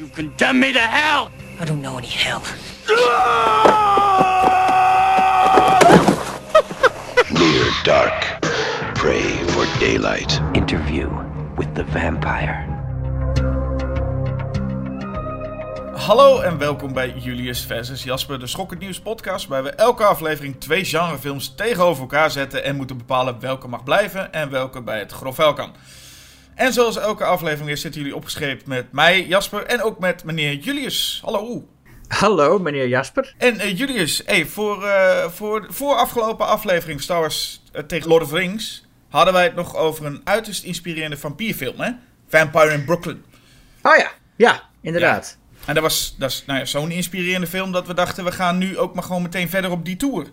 You condemn me to hell! I don't know any hell. Near dark. Pray for daylight. Interview with the vampire. Hallo en welkom bij Julius versus Jasper, de Schokkend Nieuws podcast, waar we elke aflevering twee genrefilms tegenover elkaar zetten en moeten bepalen welke mag blijven en welke bij het grof vuil kan. En zoals elke aflevering weer zitten jullie opgeschreven met mij, Jasper, en ook met meneer Julius. Hallo. Hallo, meneer Jasper. En eh, Julius, hey, voor, eh, voor, voor afgelopen aflevering Star Wars eh, tegen Lord of the Rings hadden wij het nog over een uiterst inspirerende vampierfilm, hè? Vampire in Brooklyn. Oh ja, ja, inderdaad. En dat was, dat is nou ja, zo'n inspirerende film dat we dachten, we gaan nu ook maar gewoon meteen verder op die tour.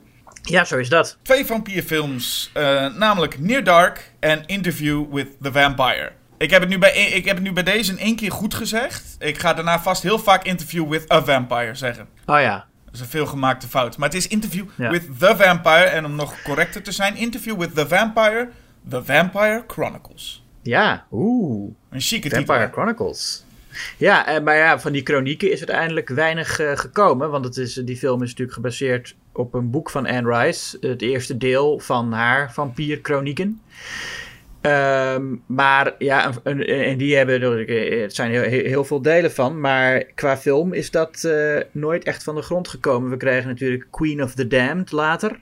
Ja, zo is dat. Twee vampierfilms, eh, namelijk Near Dark en Interview with the Vampire. Ik heb, het nu bij, ik heb het nu bij deze in één keer goed gezegd. Ik ga daarna vast heel vaak Interview with a Vampire zeggen. Oh ja. Dat is een veelgemaakte fout. Maar het is Interview Ja. with the Vampire. En om nog correcter te zijn, Interview with the Vampire, The Vampire Chronicles. Ja, oeh. Een chique. Vampire? Chronicles. Ja, eh, maar ja, van die chronieken is uiteindelijk weinig eh, gekomen. Want het is, die film is natuurlijk gebaseerd op een boek van Anne Rice. Het eerste deel van haar vampierchronieken. Ehm, maar ja, en die hebben er, eh, het zijn heel, heel, veel delen van. Maar qua film is dat eh, nooit echt van de grond gekomen. We kregen natuurlijk Queen of the Damned later.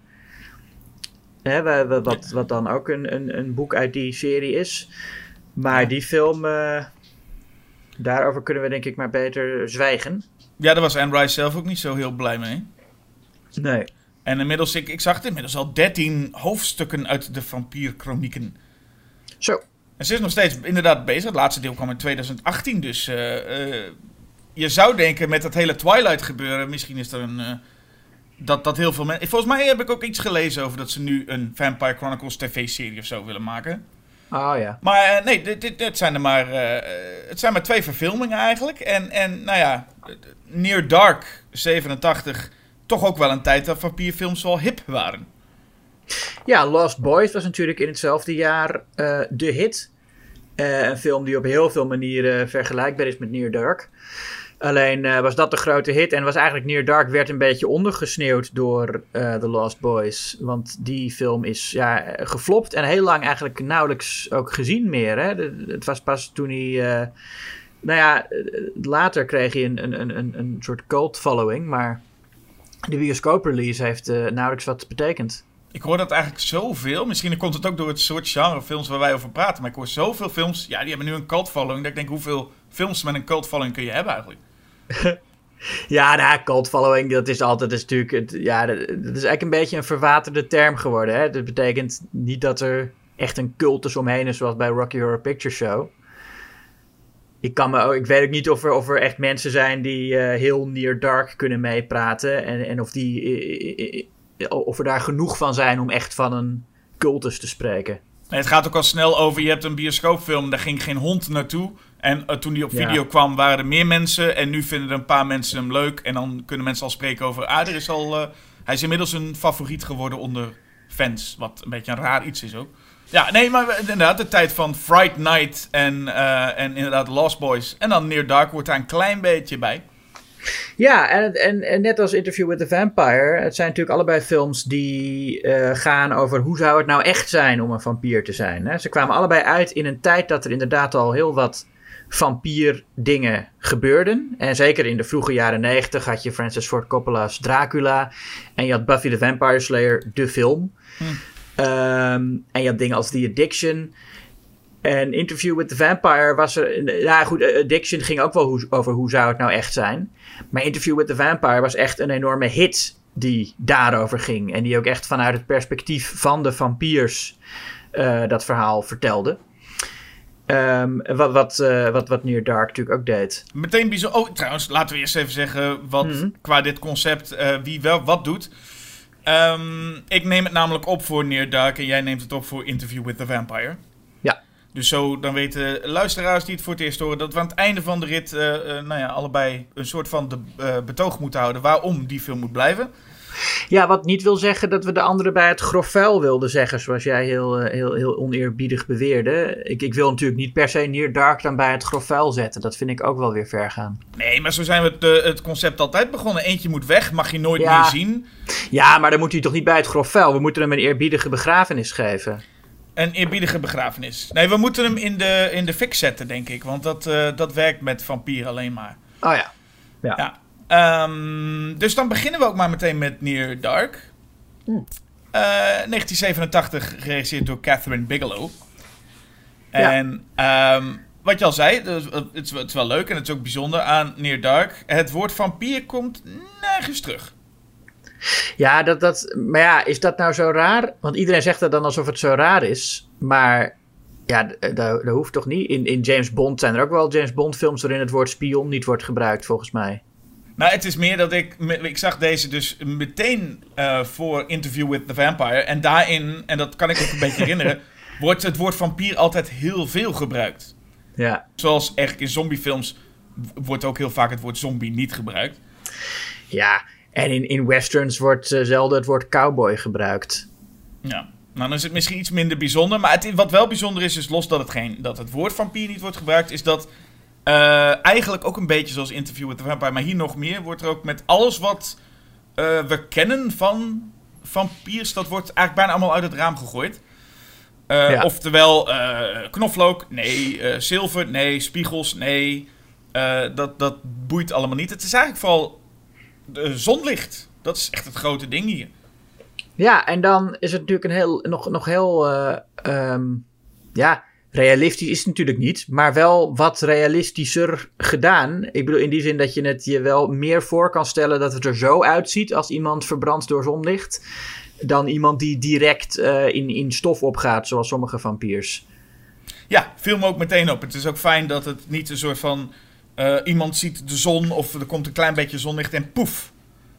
Hè, wa- wa- wat, wat dan ook een, een, een boek uit die serie is. Maar die film, eh, daarover kunnen we denk ik maar beter zwijgen. Ja, daar was Anne Rice zelf ook niet zo heel blij mee. Nee. En inmiddels, ik, ik zag het inmiddels al 13 hoofdstukken uit de vampierchronieken. Zo. En ze is nog steeds inderdaad bezig. Het laatste deel kwam in 2018. Dus eh, eh, je zou denken met dat hele Twilight gebeuren. Misschien is er een. eh, dat, dat heel veel mensen. Volgens mij heb ik ook iets gelezen over dat ze nu een Vampire Chronicles TV-serie of zo willen maken. Oh ja. Maar eh, nee, dit, dit, dit zijn er maar. het zijn maar twee verfilmingen eigenlijk. En, en nou ja, Near Dark 87. Toch ook wel een tijd dat vampierfilms wel hip waren. Ja, Lost Boys was natuurlijk in hetzelfde jaar eh, de hit. Eh, een film die op heel veel manieren vergelijkbaar is met Near Dark. Alleen eh, was dat de grote hit en was eigenlijk Near Dark werd een beetje ondergesneeuwd door The Lost Boys. Want die film is ja, geflopt en heel lang eigenlijk nauwelijks ook gezien meer. Hè? Het was pas toen hij... nou ja, later kreeg hij een, een, een, een soort cult following, maar de bioscooprelease heeft eh, nauwelijks wat betekend. Ik hoor dat eigenlijk zoveel. Misschien komt het ook door het soort genrefilms waar wij over praten. Maar ik hoor zoveel films. Ja, die hebben nu een cult following. Dat ik denk, hoeveel films met een cult following kun je hebben eigenlijk? Ja, nou, cult following, dat is altijd dat is natuurlijk... Het, ja, dat, dat is eigenlijk een beetje een verwaterde term geworden. Hè? Dat betekent niet dat er echt een cultus omheen is, zoals bij Rocky Horror Picture Show. Ik, kan me, ook- ik weet ook niet of er, of er echt mensen zijn die eh, heel near dark kunnen meepraten. En, en of, die, of er daar genoeg van zijn om echt van een cultus te spreken. Nee, het gaat ook al snel over, je hebt een bioscoopfilm, daar ging geen hond naartoe. En eh, toen die op Ja. video kwam, waren er meer mensen. En nu vinden er een paar mensen hem leuk. En dan kunnen mensen al spreken over, ah, er is al... eh, hij is inmiddels een favoriet geworden onder fans. Wat een beetje een raar iets is ook. Ja, nee, maar inderdaad, de tijd van Fright Night en, eh, en inderdaad Lost Boys. En dan Near Dark wordt daar een klein beetje bij. Ja, en, en, en net als Interview with the Vampire, het zijn natuurlijk allebei films die eh, gaan over hoe zou het nou echt zijn om een vampier te zijn. Hè? Ze kwamen allebei uit in een tijd dat er inderdaad al heel wat vampierdingen gebeurden. En zeker in de vroege jaren negentig had je Francis Ford Coppola's Dracula en je had Buffy the Vampire Slayer, de film. Ehm, en je had dingen als The Addiction. En Interview with the Vampire was er. Ja, goed, eh, Addiction ging ook wel hoe- over hoe zou het nou echt zijn. Maar Interview with the Vampire was echt een enorme hit die daarover ging. En die ook echt vanuit het perspectief van de vampiers eh, dat verhaal vertelde. Ehm, wat, wat, eh, wat, wat Near Dark natuurlijk ook deed. Meteen bijzonder. Oh, trouwens, laten we eerst even zeggen wat Mhm. qua dit concept wie wel wat doet. Ehm, ik neem het namelijk op voor Near Dark en jij neemt het op voor Interview with the Vampire. Ja. Dus zo, dan weten luisteraars die het voor het eerst horen dat we aan het einde van de rit, eh, eh, nou ja, allebei een soort van de, eh, betoog moeten houden waarom die film moet blijven. Ja, wat niet wil zeggen dat we de anderen bij het grofvuil wilden zeggen, zoals jij heel, eh, heel, heel oneerbiedig beweerde. Ik, ik wil natuurlijk niet per se Near Dark dan bij het grofvuil zetten. Dat vind ik ook wel weer ver gaan. Nee, maar zo zijn we het, eh, het concept altijd begonnen. Eentje moet weg, mag je nooit Ja. meer zien. Ja, maar dan moet hij toch niet bij het grofvuil. We moeten hem een eerbiedige begrafenis geven. Een eerbiedige begrafenis. Nee, we moeten hem in de, in de fik zetten, denk ik. Want dat, eh, dat werkt met vampier alleen maar. Oh ja. Ja. Ja. Ehm, dus dan beginnen we ook maar meteen met Near Dark. Eh, 1987, geregisseerd door Catherine Bigelow. Ja. En ehm, wat je al zei, eh, het is, het is wel leuk en het is ook bijzonder aan Near Dark. Het woord vampier komt nergens terug. Ja, dat, dat, maar ja, is dat nou zo raar? Want iedereen zegt dat dan alsof het zo raar is. Maar ja, dat, dat hoeft toch niet? In, in James Bond zijn er ook wel James Bond films waarin het woord spion niet wordt gebruikt, volgens mij. Nou, het is meer dat ik... Ik zag deze dus meteen eh, voor Interview with the Vampire. En daarin, en dat kan ik ook een beetje herinneren... wordt het woord vampier altijd heel veel gebruikt. Ja, Zoals eigenlijk in zombiefilms wordt ook heel vaak het woord zombie niet gebruikt. ja. En in, in westerns wordt eh, zelden het woord cowboy gebruikt. Ja. Nou, dan is het misschien iets minder bijzonder. Maar het, wat wel bijzonder is, is los dat het, geen, dat het woord vampier niet wordt gebruikt, is dat eh, eigenlijk ook een beetje zoals Interview with the Vampire, maar hier nog meer, wordt er ook met alles wat eh, we kennen van vampiers, dat wordt eigenlijk bijna allemaal uit het raam gegooid. Eh, Ja. Oftewel, knoflook, nee. zilver, nee. Spiegels, nee. Dat, dat boeit allemaal niet. Het is eigenlijk vooral zonlicht. Dat is echt het grote ding hier. Ja, en dan is het natuurlijk een heel, nog, nog heel, eh, ehm, ja, realistisch is het natuurlijk niet, maar wel wat realistischer gedaan. Ik bedoel, in die zin dat je het je wel meer voor kan stellen dat het er zo uitziet als iemand verbrandt door zonlicht, dan iemand die direct eh, in, in stof opgaat, zoals sommige vampiers. Ja, viel me ook meteen op. Het is ook fijn dat het niet een soort van... eh, iemand ziet de zon of er komt een klein beetje zonlicht en poef.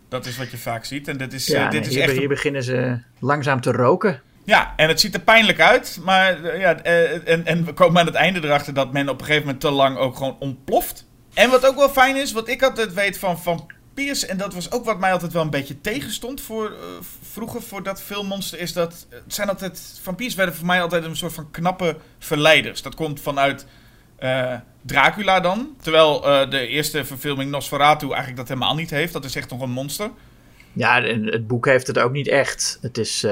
Dat is wat je vaak ziet. En dit is, Ja, eh, dit nee, is hier, echt... hier beginnen ze langzaam te roken. Ja, en het ziet er pijnlijk uit. Maar eh, ja, eh, en, en we komen aan het einde erachter dat men op een gegeven moment te lang ook gewoon ontploft. En wat ook wel fijn is, wat ik altijd weet van vampiers... en dat was ook wat mij altijd wel een beetje tegenstond voor, eh, vroeger voor dat filmmonster... is dat het zijn altijd... Vampiers werden voor mij altijd een soort van knappe verleiders. Dat komt vanuit Dracula dan. Terwijl de eerste verfilming Nosferatu eigenlijk dat helemaal niet heeft. Dat is echt nog een monster. Ja, het boek heeft het ook niet echt. Het is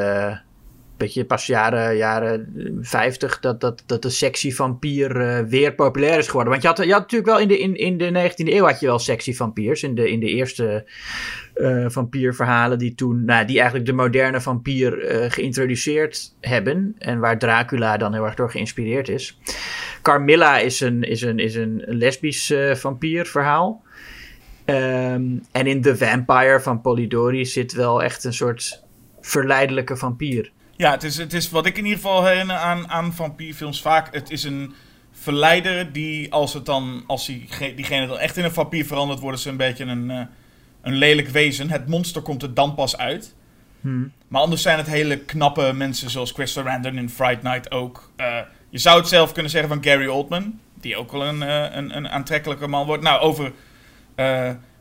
beetje pas jaren, jaren 50 dat, dat, dat de sexy vampier eh, weer populair is geworden. Want je had, je had natuurlijk wel in de, in, in de 19e eeuw had je wel sexy vampiers. In de, in de eerste eh vampierverhalen die toen, nou, die eigenlijk de moderne vampier eh, geïntroduceerd hebben. En waar Dracula dan heel erg door geïnspireerd is. Carmilla is een, is een, is een lesbisch vampierverhaal. Ehm, en in The Vampire van Polidori zit wel echt een soort verleidelijke vampier. Ja, het is, het is wat ik in ieder geval herinner aan, aan vampierfilms vaak. Het is een verleider die als het dan, als die, diegene dan echt in een vampier verandert, worden ze een beetje een, eh, een lelijk wezen. Het monster komt er dan pas uit. Hmm. Maar anders zijn het hele knappe mensen zoals Chris Sarandon in Fright Night ook. Eh, je zou het zelf kunnen zeggen van Gary Oldman, die ook wel een, eh, een, een aantrekkelijke man wordt. Nou, over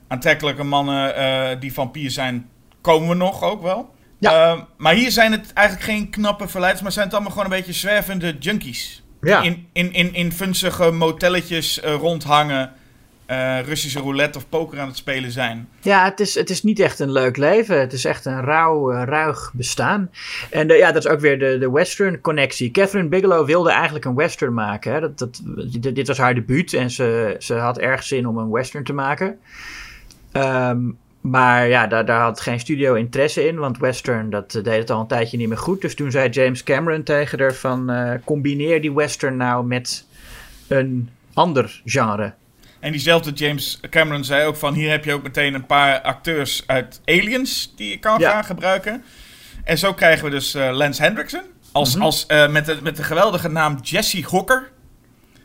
aantrekkelijke mannen die vampier zijn, komen we nog ook wel. Ja. Eh, maar hier zijn het eigenlijk geen knappe verleiders, maar zijn het allemaal gewoon een beetje zwervende junkies. Ja. In, in, in, in funzige motelletjes eh, rondhangen, eh, Russische roulette of poker aan het spelen zijn. Ja, het is, het is niet echt een leuk leven. Het is echt een rauw, eh, ruig bestaan. En de, ja, dat is ook weer de, de western connectie. Catherine Bigelow wilde eigenlijk een western maken. Hè. Dat, dat, dit dit was haar debuut en ze, ze had erg zin om een western te maken. Ehm, maar ja, daar, daar had geen studio interesse in, want western dat eh, deed het al een tijdje niet meer goed. Dus toen zei James Cameron tegen haar van eh, combineer die western nou met een ander genre. En diezelfde James Cameron zei ook van... hier heb je ook meteen een paar acteurs uit Aliens die je kan Ja. gaan gebruiken. En zo krijgen we dus eh, Lance Hendrickson. Als, als, eh, met, de, met de geweldige naam Jesse Hooker.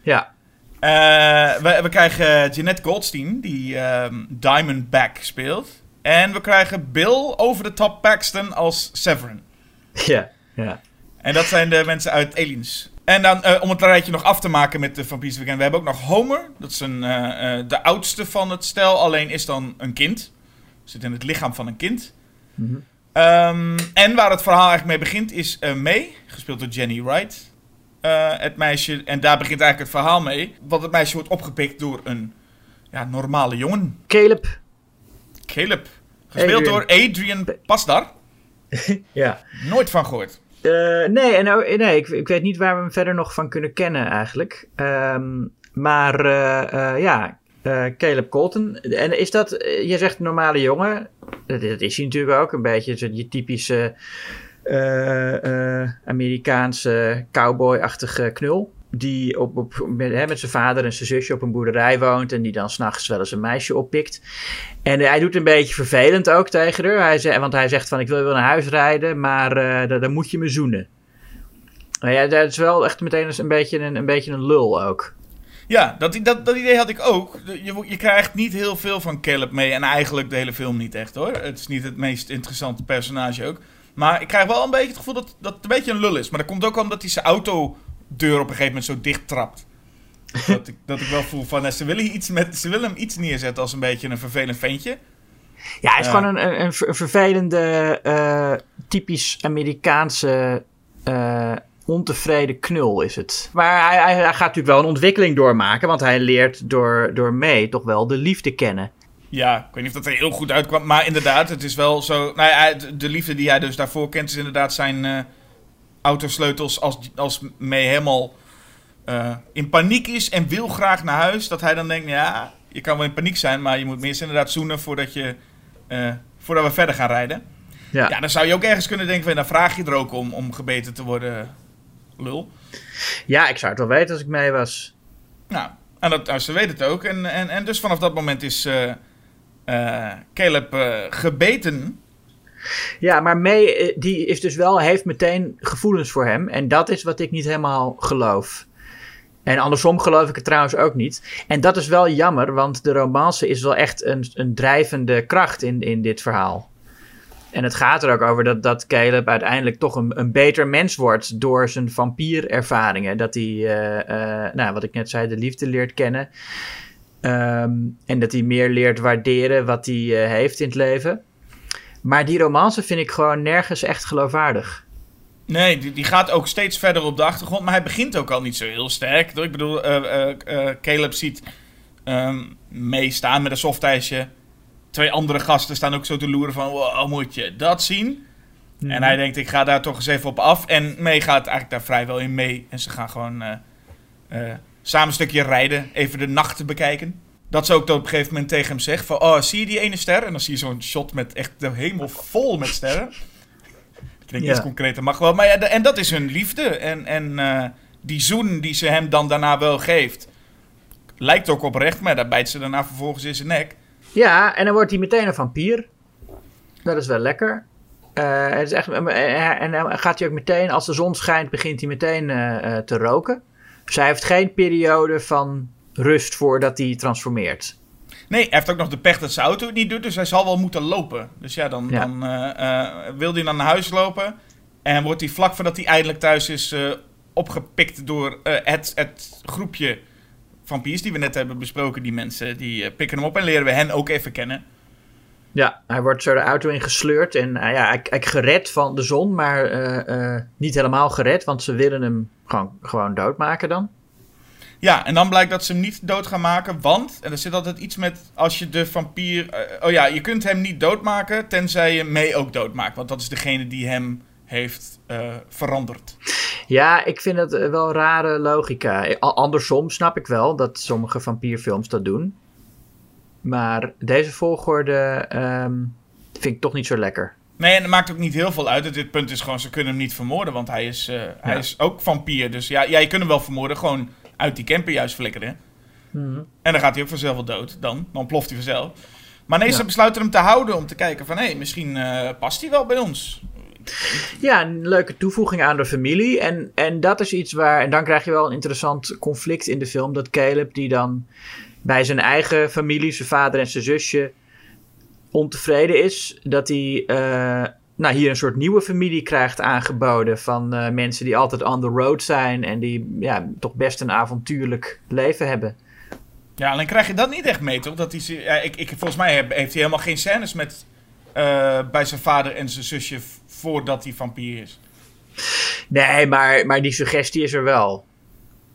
Ja, we, we krijgen Jeanette Goldstein, die ehm, Diamondback speelt. En we krijgen Bill over de top Paxton als Severin. ja, ja. En dat zijn de mensen uit Aliens. En dan, eh, om het rijtje nog af te maken met de vampiers weekend. We hebben ook nog Homer. Dat is een, eh, eh, de oudste van het stel. Alleen is dan een kind. Zit in het lichaam van een kind. Ehm, en waar het verhaal eigenlijk mee begint is eh, May, gespeeld door Jenny Wright. Eh, het meisje, en daar begint eigenlijk het verhaal mee. Want het meisje wordt opgepikt door een ja, normale jongen. Caleb. Caleb. Gespeeld Adrian. door Adrian Pasdar. Ja. Nooit van gehoord. Eh, nee, en, ook- nee ik, ik weet niet waar we hem verder nog van kunnen kennen eigenlijk. Ehm, maar eh, ja, Caleb Colton. En is dat, je zegt normale jongen. Dat, is hij natuurlijk ook. Een beetje je typische Amerikaanse cowboy-achtige knul. Die op, met, met zijn vader en zijn zusje op een boerderij woont. En die dan s'nachts wel eens een meisje oppikt. En hij doet een beetje vervelend ook tegen haar. Hij zegt, want hij zegt van ik wil wel naar huis rijden, maar eh, dan, moet je me zoenen. Nou ja, dat is wel echt meteen een beetje een, een, beetje een lul ook. Ja, dat, dat, dat idee had ik ook. Je, je krijgt niet heel veel van Caleb mee. En eigenlijk de hele film niet echt hoor. Het is niet het meest interessante personage ook. Maar ik krijg wel een beetje het gevoel dat, dat het een beetje een lul is. Maar dat komt ook omdat hij zijn autodeur op een gegeven moment zo dicht trapt. dat, ik, dat ik wel voel van, eh, ze willen, iets met, ze willen hem iets neerzetten als een beetje een vervelend ventje. Ja, hij is gewoon een, een, een ver- vervelende, eh, typisch Amerikaanse eh, ontevreden knul is het. Maar hij, hij, hij gaat natuurlijk wel een ontwikkeling doormaken, want hij leert door, door May toch wel de liefde kennen. Ja, ik weet niet of dat er heel goed uitkwam. Maar inderdaad, het is wel zo... Nou ja, de- de liefde die hij dus daarvoor kent... is inderdaad zijn eh, autosleutels als, als mee helemaal eh, in paniek is... en wil graag naar huis. Dat hij dan denkt, ja, je kan wel in paniek zijn... maar je moet me eerst inderdaad zoenen voordat, je, eh, voordat we verder gaan rijden. Ja. Ja, dan zou je ook ergens kunnen denken... van, dan vraag je er ook om, om gebeten te worden, lul. ja, ik zou het wel weten als ik mee was. Nou, en dat, nou, ze weet het ook. En, en, en dus vanaf dat moment is eh, Caleb eh, gebeten... Ja, maar May, eh, die is dus wel, heeft meteen gevoelens voor hem. En dat is wat ik niet helemaal geloof. En andersom geloof ik het trouwens ook niet. En dat is wel jammer, want de romance is wel echt een, een drijvende kracht in, in dit verhaal. En het gaat er ook over dat, dat Caleb uiteindelijk toch een, een beter mens wordt door zijn vampierervaringen. Dat hij, nou, wat ik net zei, de liefde leert kennen. Ehm, en dat hij meer leert waarderen wat hij eh, heeft in het leven. Maar die romance vind ik gewoon nergens echt geloofwaardig. Nee, die, die gaat ook steeds verder op de achtergrond. Maar hij begint ook al niet zo heel sterk. Ik bedoel, eh, Caleb ziet ehm mee staan met een softijsje. Twee andere gasten staan ook zo te loeren van... Wow, moet je dat zien? En hij denkt, ik ga daar toch eens even op af. En mee gaat eigenlijk daar vrijwel in mee. En ze gaan gewoon samen een stukje rijden. Even de nachten bekijken. Dat ze ook dan op een gegeven moment tegen hem zegt van... Oh, zie je die ene ster? En dan zie je zo'n shot met echt de hemel vol met sterren. Ik denk Ja. iets concreter mag wel. Maar ja, de- en dat is hun liefde. En, en eh, die zoen die ze hem dan daarna wel geeft... Lijkt ook oprecht, maar daar bijt ze daarna vervolgens in zijn nek. Ja, en dan wordt hij meteen een vampier. Dat is wel lekker. Eh, het is echt, en dan gaat hij ook meteen, als de zon schijnt, begint hij meteen eh, te roken. Dus hij heeft geen periode van rust voordat hij transformeert. Nee, hij heeft ook nog de pech dat zijn auto het niet doet, dus hij zal wel moeten lopen. Dus ja, dan, Ja. dan eh, eh, wil hij dan naar huis lopen. En wordt hij vlak voordat hij eindelijk thuis is eh, opgepikt door het, het groepje vampiers die we net hebben besproken. Die mensen die pikken hem op en leren we hen ook even kennen. Ja, hij wordt zo de auto ingesleurd en eh, ja, hij, hij gered van de zon, maar eh, eh, niet helemaal gered, want ze willen hem gewoon, gewoon doodmaken dan. Ja, en dan blijkt dat ze hem niet dood gaan maken, want... En er zit altijd iets met als je de vampier... oh ja, je kunt hem niet doodmaken, tenzij je mee ook doodmaakt. Want dat is degene die hem heeft veranderd. Ja, ik vind het wel rare logica. Andersom snap ik wel dat sommige vampierfilms dat doen. Maar deze volgorde ehm, vind ik toch niet zo lekker. Nee, en het maakt ook niet heel veel uit. Dit punt is gewoon, ze kunnen hem niet vermoorden, want hij is, eh, hij is ook vampier. Dus ja, ja, je kunt hem wel vermoorden, gewoon uit die camper juist flikkeren. Mhm. En dan gaat hij ook vanzelf wel dood, dan. Dan ploft hij vanzelf. Maar nee, Ja. ze besluiten hem te houden om te kijken van... hé, hey, misschien eh, past hij wel bij ons. Ja, een leuke toevoeging aan de familie. En, en dat is iets waar. En dan krijg je wel een interessant conflict in de film. Dat Caleb, die dan bij zijn eigen familie, zijn vader en zijn zusje, ontevreden is. Dat hij eh, nou, hier een soort nieuwe familie krijgt aangeboden. Van eh, mensen die altijd on the road zijn. En die ja, toch best een avontuurlijk leven hebben. Ja, alleen krijg je dat niet echt mee, toch? Dat hij, ja, ik, ik, volgens mij heeft hij helemaal geen scènes met eh, bij zijn vader en zijn zusje voordat hij vampier is. Nee, maar, maar die suggestie is er wel.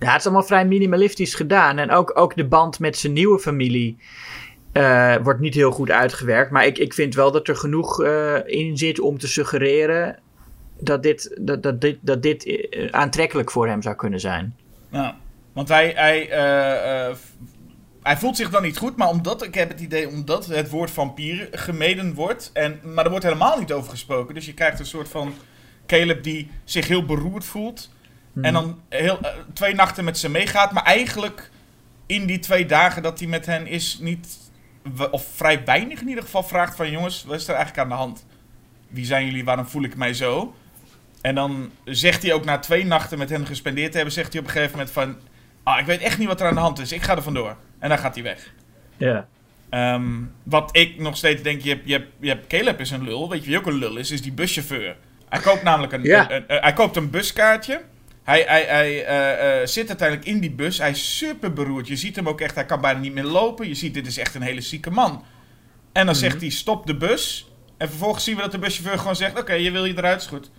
Ja, het is allemaal vrij minimalistisch gedaan. En ook, ook de band met zijn nieuwe familie eh, wordt niet heel goed uitgewerkt. Maar ik, ik vind wel dat er genoeg eh, in zit om te suggereren dat dit, dat, dat dit, dat dit eh, aantrekkelijk voor hem zou kunnen zijn. Ja, want hij, hij, hij voelt zich dan niet goed, maar omdat, ik heb het idee, omdat het woord vampier gemeden wordt, en, maar er wordt helemaal niet over gesproken. Dus je krijgt een soort van Caleb die zich heel beroerd voelt. En dan heel, eh, twee nachten met ze meegaat, maar eigenlijk in die twee dagen dat hij met hen is, niet, of vrij weinig in ieder geval, vraagt van jongens, wat is er eigenlijk aan de hand? Wie zijn jullie, waarom voel ik mij zo? En dan zegt hij ook na twee nachten met hen gespendeerd te hebben, zegt hij op een gegeven moment van, ah, ik weet echt niet wat er aan de hand is, ik ga er vandoor. En dan gaat hij weg. Ja. Ehm, wat ik nog steeds denk, je hebt, je, hebt, je hebt Caleb is een lul. Weet je wie ook een lul is? Is die buschauffeur. Hij koopt namelijk een, Ja. een- een- een- hij koopt een buskaartje. Hij, hij, hij eh, eh, zit uiteindelijk in die bus. Hij is super beroerd. Je ziet hem ook echt, hij kan bijna niet meer lopen. Je ziet, dit is echt een hele zieke man. En dan zegt hij, stop de bus. En vervolgens zien we dat de buschauffeur gewoon zegt, oké, je wil je eruit, is goed.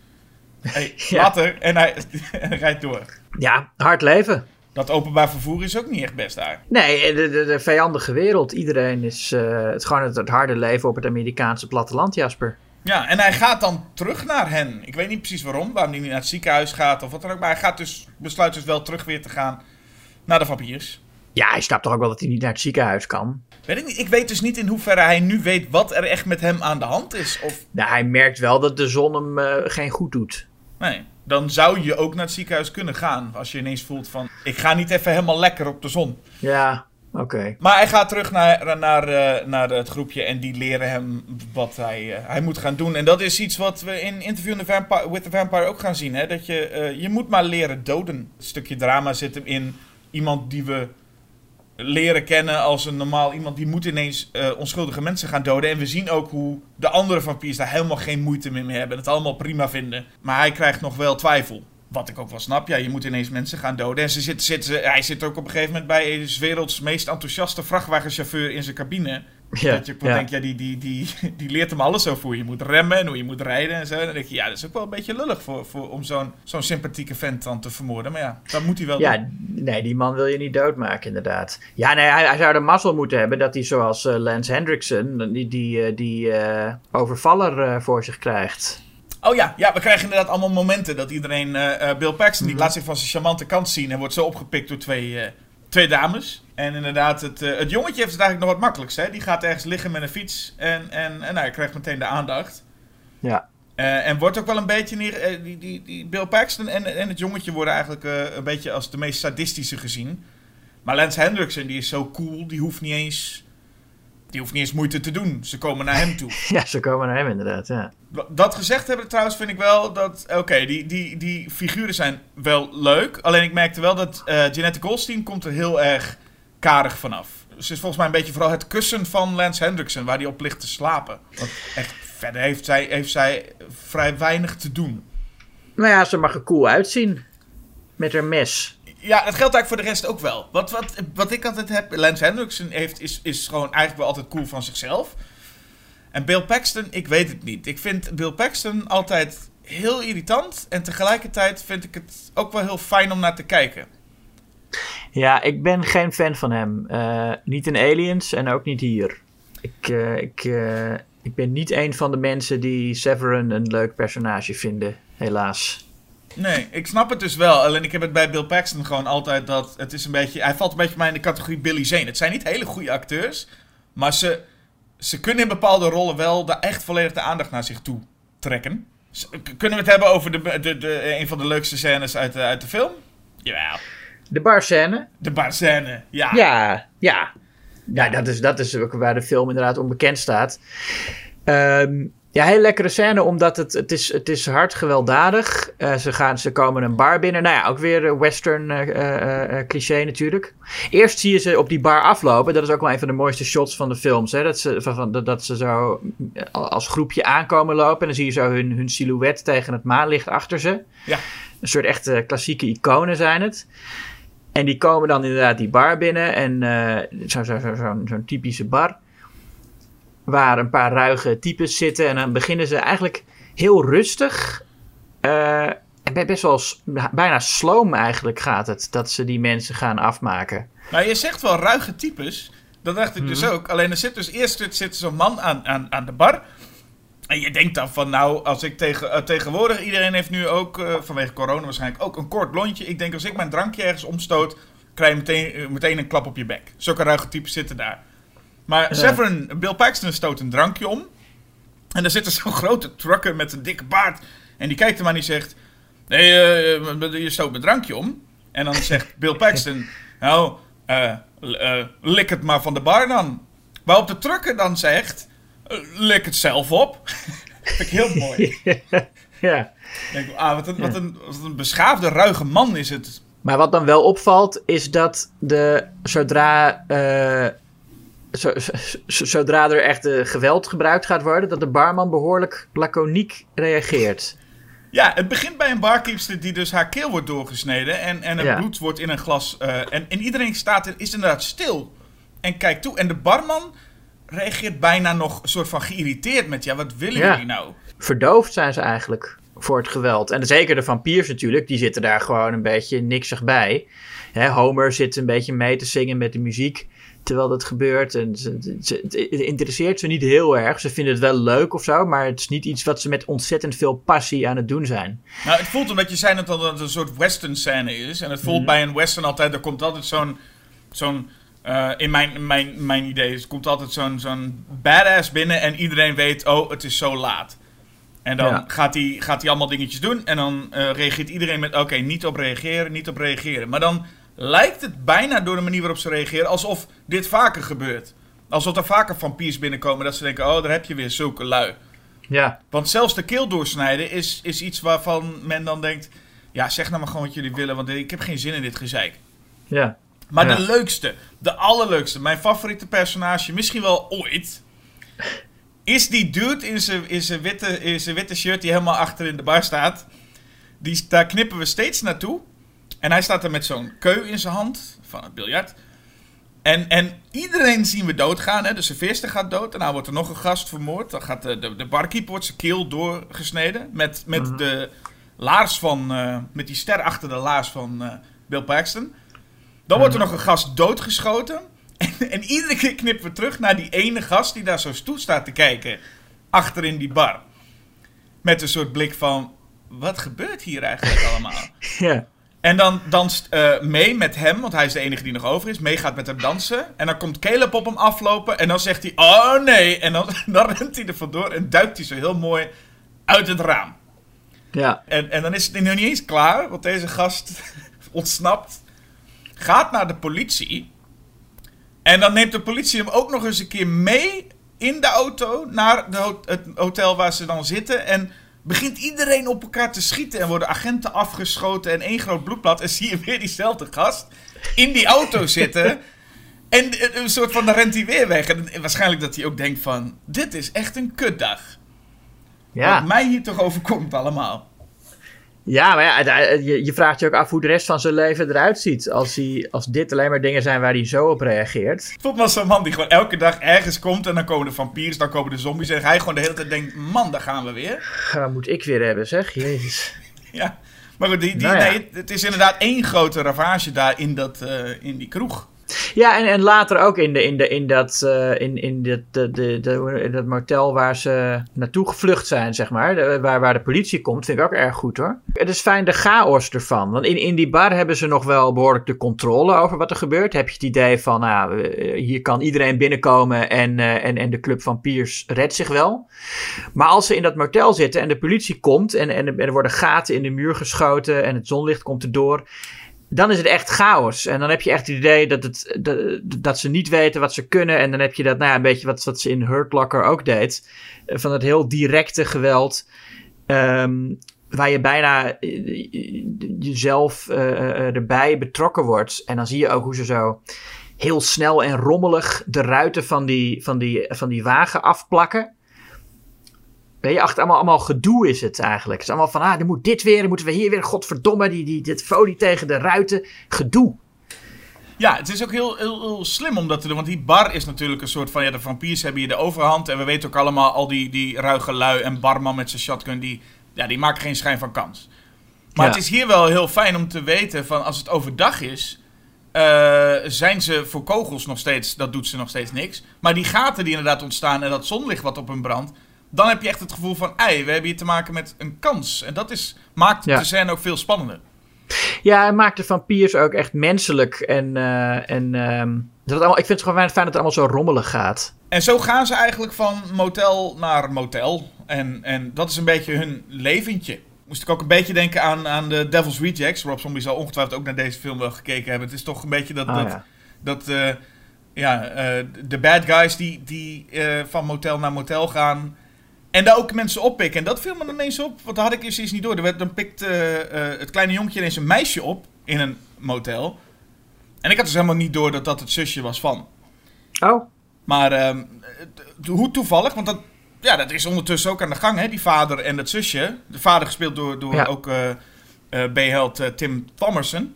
Hey, Ja. later. En hij, en hij rijdt door. ja, hard leven. Dat openbaar vervoer is ook niet echt best daar. Nee, de, de, de vijandige wereld. Iedereen is uh, het, gewoon het, het, harde leven op het Amerikaanse platteland, Jasper. Ja, en hij gaat dan terug naar hen. Ik weet niet precies waarom, waarom hij niet naar het ziekenhuis gaat of wat dan ook. Maar hij gaat dus, besluit dus wel terug weer te gaan naar de vampiers. Ja, hij snapt toch ook wel dat hij niet naar het ziekenhuis kan? Weet ik niet. Ik weet dus niet in hoeverre hij nu weet wat er echt met hem aan de hand is. Of... Nou, hij merkt wel dat de zon hem uh, geen goed doet. Nee, dan zou je ook naar het ziekenhuis kunnen gaan. Als je ineens voelt van, ik ga niet even helemaal lekker op de zon. Ja, Maar hij gaat terug naar, naar, uh, naar het groepje en die leren hem wat hij, uh, hij moet gaan doen. En dat is iets wat we in Interview the Vampire, with the Vampire ook gaan zien. Hè? Dat je, uh, je moet maar leren doden. Een stukje drama zit hem in. Iemand die we leren kennen als een normaal iemand, die moet ineens onschuldige mensen gaan doden. En we zien ook hoe de andere vampiers daar helemaal geen moeite mee hebben. Het allemaal prima vinden. Maar hij krijgt nog wel twijfel. Wat ik ook wel snap, ja, je moet ineens mensen gaan doden. En ze zit, zit, hij zit ook op een gegeven moment bij de werelds meest enthousiaste vrachtwagenchauffeur in zijn cabine. Ja, dat je ja. denkt, ja, die, die, die, die leert hem alles over hoe je moet remmen en hoe je moet rijden en zo. En dan denk je, ja, dat is ook wel een beetje lullig voor, voor, om zo'n zo'n sympathieke vent dan te vermoorden. Maar ja, dat moet hij wel ja, doen. nee, die man wil je niet doodmaken, inderdaad. Ja, nee, hij, hij zou de mazzel moeten hebben dat hij zoals uh, Lance Hendrickson die, die, uh, die uh, overvaller uh, voor zich krijgt. Oh ja, ja, we krijgen inderdaad allemaal momenten dat iedereen... Uh, Bill Paxton, die laat zich van zijn charmante kant zien... en wordt zo opgepikt door twee, uh, twee dames. En inderdaad, het, uh, het jongetje heeft het eigenlijk nog wat makkelijkst. Hè? Die gaat ergens liggen met een fiets en, en, en nou, hij krijgt meteen de aandacht. Ja. En wordt ook wel een beetje neer... Die, die, die Bill Paxton en, en het jongetje worden eigenlijk een beetje als de meest sadistische gezien. Maar Lance Hendrickson, die is zo cool, die hoeft niet eens... Die hoeft niet eens moeite te doen. Ze komen naar hem toe. ja, ze komen naar hem inderdaad, ja. Dat gezegd hebben trouwens vind ik wel dat... Oké, okay, die, die, die figuren zijn wel leuk. Alleen ik merkte wel dat uh, Jeanette Goldstein komt er heel erg karig vanaf. Ze is volgens mij een beetje vooral het kussen van Lance Hendrickson... waar hij op ligt te slapen. Want echt verder heeft zij, heeft zij vrij weinig te doen. Nou ja, ze mag er cool uitzien. Met haar mes. Ja, dat geldt eigenlijk voor de rest ook wel. Wat, wat, wat ik altijd heb, Lance Hendrickson heeft, is, is gewoon eigenlijk wel altijd cool van zichzelf. En Bill Paxton, ik weet het niet. Ik vind Bill Paxton altijd heel irritant. En tegelijkertijd vind ik het ook wel heel fijn om naar te kijken. Ja, ik ben geen fan van hem. Uh, niet in Aliens en ook niet hier. Ik, uh, ik, uh, ik ben niet een van de mensen die Severin een leuk personage vinden, helaas. Nee, ik snap het dus wel. Alleen ik heb het bij Bill Paxton gewoon altijd dat het is een beetje... Hij valt een beetje mij in de categorie Billy Zane. Het zijn niet hele goede acteurs, maar ze, ze kunnen in bepaalde rollen wel de, echt volledig de aandacht naar zich toe trekken. Kunnen we het hebben over de, de, de, een van de leukste scènes uit de, uit de film? Jawel. De barscène? De barscène, ja. Ja, ja. Nou, dat is, dat is ook waar de film inderdaad onbekend staat. Um, ja, heel lekkere scène, omdat het, het, is, het is hard gewelddadig. Uh, ze, gaan, ze komen een bar binnen. Nou ja, ook weer een western uh, uh, cliché natuurlijk. Eerst zie je ze op die bar aflopen. Dat is ook wel een van de mooiste shots van de films. Hè? Dat, ze, van, van, dat ze zo als groepje aankomen lopen. En dan zie je zo hun, hun silhouet tegen het maanlicht achter ze. Ja. Een soort echte klassieke iconen zijn het. En die komen dan inderdaad die bar binnen. En zo'n zo, zo, zo, zo typische bar. Waar een paar ruige types zitten. En dan beginnen ze eigenlijk heel rustig. eh, en best wel bijna sloom eigenlijk gaat het. Dat ze die mensen gaan afmaken. Nou, je zegt wel ruige types. Dat dacht ik dus Mhm. ook. Alleen er zit dus eerst zit, zo'n man aan, aan, aan de bar. En je denkt dan van, nou, als ik tegen, eh, tegenwoordig, iedereen heeft nu ook, eh, vanwege corona waarschijnlijk, ook een kort lontje. Ik denk, als ik mijn drankje ergens omstoot, krijg je meteen, eh, meteen een klap op je bek. Zulke ruige types zitten daar. Maar Ja. Severin, Bill Paxton stoot een drankje om. En daar zit er zo'n grote trucker met een dikke baard. En die kijkt hem aan en die zegt, nee, eh, je stoot mijn drankje om. En dan zegt Bill Paxton, nou, eh, eh, lik het maar van de bar dan. Waarop de trucker dan zegt, lik het zelf op. Vind ik heel mooi. ja. Denk, ah, wat, een, wat, een, wat een beschaafde, ruige man is het. Maar wat dan wel opvalt, is dat de, zodra, zo- zo- zodra er echt eh, geweld gebruikt gaat worden, dat de barman behoorlijk laconiek reageert. Ja, het begint bij een barkeepster die dus haar keel wordt doorgesneden. En, en het Ja. bloed wordt in een glas. eh, en, en iedereen staat, is inderdaad stil. En kijkt toe. En de barman reageert bijna nog een soort van geïrriteerd met... Ja, wat willen Ja. jullie nou? Verdoofd zijn ze eigenlijk voor het geweld. En zeker de vampiers natuurlijk, die zitten daar gewoon een beetje niksig bij. Hè, Homer zit een beetje mee te zingen met de muziek terwijl dat gebeurt. En ze, ze- het interesseert ze niet heel erg. Ze vinden het wel leuk of zo, maar het is niet iets wat ze met ontzettend veel passie aan het doen zijn. Nou, het voelt omdat je zei dat het een soort western scène is. En het voelt Mhm. bij een western altijd, er komt altijd zo'n, zo'n eh, in mijn, mijn, mijn idee, er komt altijd zo'n, zo'n badass binnen en iedereen weet, oh, het is zo laat. En dan Ja. gaat hij gaat allemaal dingetjes doen en dan eh, reageert iedereen met, oké, niet op reageren, niet op reageren. Maar dan lijkt het bijna door de manier waarop ze reageren, alsof dit vaker gebeurt. Alsof er vaker vampiers binnenkomen, dat ze denken, oh, daar heb je weer zulke lui. Ja, Want zelfs de keel doorsnijden is, is iets waarvan men dan denkt... Ja, zeg nou maar gewoon wat jullie willen, want ik heb geen zin in dit gezeik. ja. Maar Ja. de leukste, de allerleukste, mijn favoriete personage, misschien wel ooit... is die dude in zijn, in zijn, witte, in zijn witte shirt die helemaal achter in de bar staat. Die, daar knippen we steeds naartoe. En hij staat er met zo'n keu in zijn hand van het biljart. En, en iedereen zien we doodgaan. Hè? De serveerster gaat dood. Daarna wordt er nog een gast vermoord. Dan gaat de, de, de barkeeper wordt zijn keel doorgesneden. Met, met de laars van... eh, met die ster achter de laars van eh, Bill Paxton. Dan wordt er nog een gast doodgeschoten. En, en iedere keer knippen we terug naar die ene gast die daar zo stoel staat te kijken. Achter in die bar. Met een soort blik van... Wat gebeurt hier eigenlijk allemaal? ja. En dan danst eh mee met hem, want hij is de enige die nog over is. Mee gaat met hem dansen. En dan komt Caleb op hem aflopen. En dan zegt hij: Oh nee. En dan, dan rent hij er vandoor en duikt hij zo heel mooi uit het raam. ja. En, en dan is het nog niet eens klaar, want deze gast ontsnapt. Gaat naar de politie. En dan neemt de politie hem ook nog eens een keer mee in de auto naar de ho- het hotel waar ze dan zitten. En begint iedereen op elkaar te schieten. En worden agenten afgeschoten en één groot bloedblad. En zie je weer diezelfde gast in die auto zitten. En een- een soort van, dan rent hij weer weg. En waarschijnlijk dat hij ook denkt van, dit is echt een kutdag. Ja. Wat mij hier toch overkomt allemaal. Ja, maar ja, je, je vraagt je ook af hoe de rest van zijn leven eruit ziet. Als, hij, als dit alleen maar dingen zijn waar hij zo op reageert. Het voelt me als zo'n man die gewoon elke dag ergens komt en dan komen de vampiers, dan komen de zombies. En hij gewoon de hele tijd denkt, man, daar gaan we weer. Wat moet ik weer hebben, zeg? Jezus. Ja, maar goed, die, die, Nou ja. nee, het is inderdaad één grote ravage daar in, dat, eh, in die kroeg. Ja, en, en later ook in, de, in, de, in, dat, eh, in, in de, de, de, de- dat motel waar ze naartoe gevlucht zijn, zeg maar. Waar, waar de politie komt, vind ik ook erg goed hoor. Het is fijn de chaos ervan. Want in, in die bar hebben ze nog wel behoorlijk de controle over wat er gebeurt. Heb je het idee van, nou, eh, hier kan iedereen binnenkomen en, eh, en, en de club vampiers redt zich wel. Maar als ze in dat motel zitten en de politie komt en, en, en er worden gaten in de muur geschoten en het zonlicht komt erdoor dan is het echt chaos. En dan heb je echt het idee dat, het, dat, dat ze niet weten wat ze kunnen. En dan heb je dat, nou ja, een beetje wat, wat ze in Hurt Locker ook deed. Eh, Van het heel directe geweld. ehm, waar je bijna eh, jezelf eh, erbij betrokken wordt. En dan zie je ook hoe ze zo heel snel en rommelig de ruiten van die, van die, van die wagen afplakken. Weet je, achter allemaal, allemaal gedoe is het eigenlijk. Het is allemaal van, ah, dan moet dit weer, dan moeten we hier weer, godverdomme, die, die, dit folie tegen de ruiten. Gedoe. Ja, het is ook heel, heel, heel slim om dat te doen. Want die bar is natuurlijk een soort van... Ja, de vampiers hebben hier de overhand. En we weten ook allemaal al die, die ruige lui en barman met zijn shotgun... Die, ja, die maken geen schijn van kans. Maar Ja. het is hier wel heel fijn om te weten van... Als het overdag is... eh, zijn ze voor kogels nog steeds... Dat doet ze nog steeds niks. Maar die gaten die inderdaad ontstaan... En dat zonlicht wat op hun brandt... Dan heb je echt het gevoel van... Ei, we hebben hier te maken met een kans. En dat is, maakt Ja. de scène ook veel spannender. Ja, maakt de vampiers ook echt menselijk. En, eh, en ehm, dat allemaal, ik vind het gewoon fijn dat het allemaal zo rommelig gaat. En zo gaan ze eigenlijk van motel naar motel. En, en dat is een beetje hun leventje. Moest ik ook een beetje denken aan, aan de Devil's Rejects. Rob Zombie zal ongetwijfeld ook naar deze film wel gekeken hebben. Het is toch een beetje dat... Ah, dat, ja. dat eh, ja, eh, de bad guys die, die van motel naar motel gaan... En daar ook mensen oppikken. En dat viel me ineens op, want dat had ik eerst eens niet door. Er werd, dan pikt eh, het kleine jongetje ineens een meisje op in een motel. En ik had dus helemaal niet door dat dat het zusje was van. Oh, Maar ehm, hoe toevallig, want dat, ja, dat is ondertussen ook aan de gang, hè, die vader en dat zusje. De vader gespeeld door, door Ja. ook eh eh, B-held Tim Thomerson.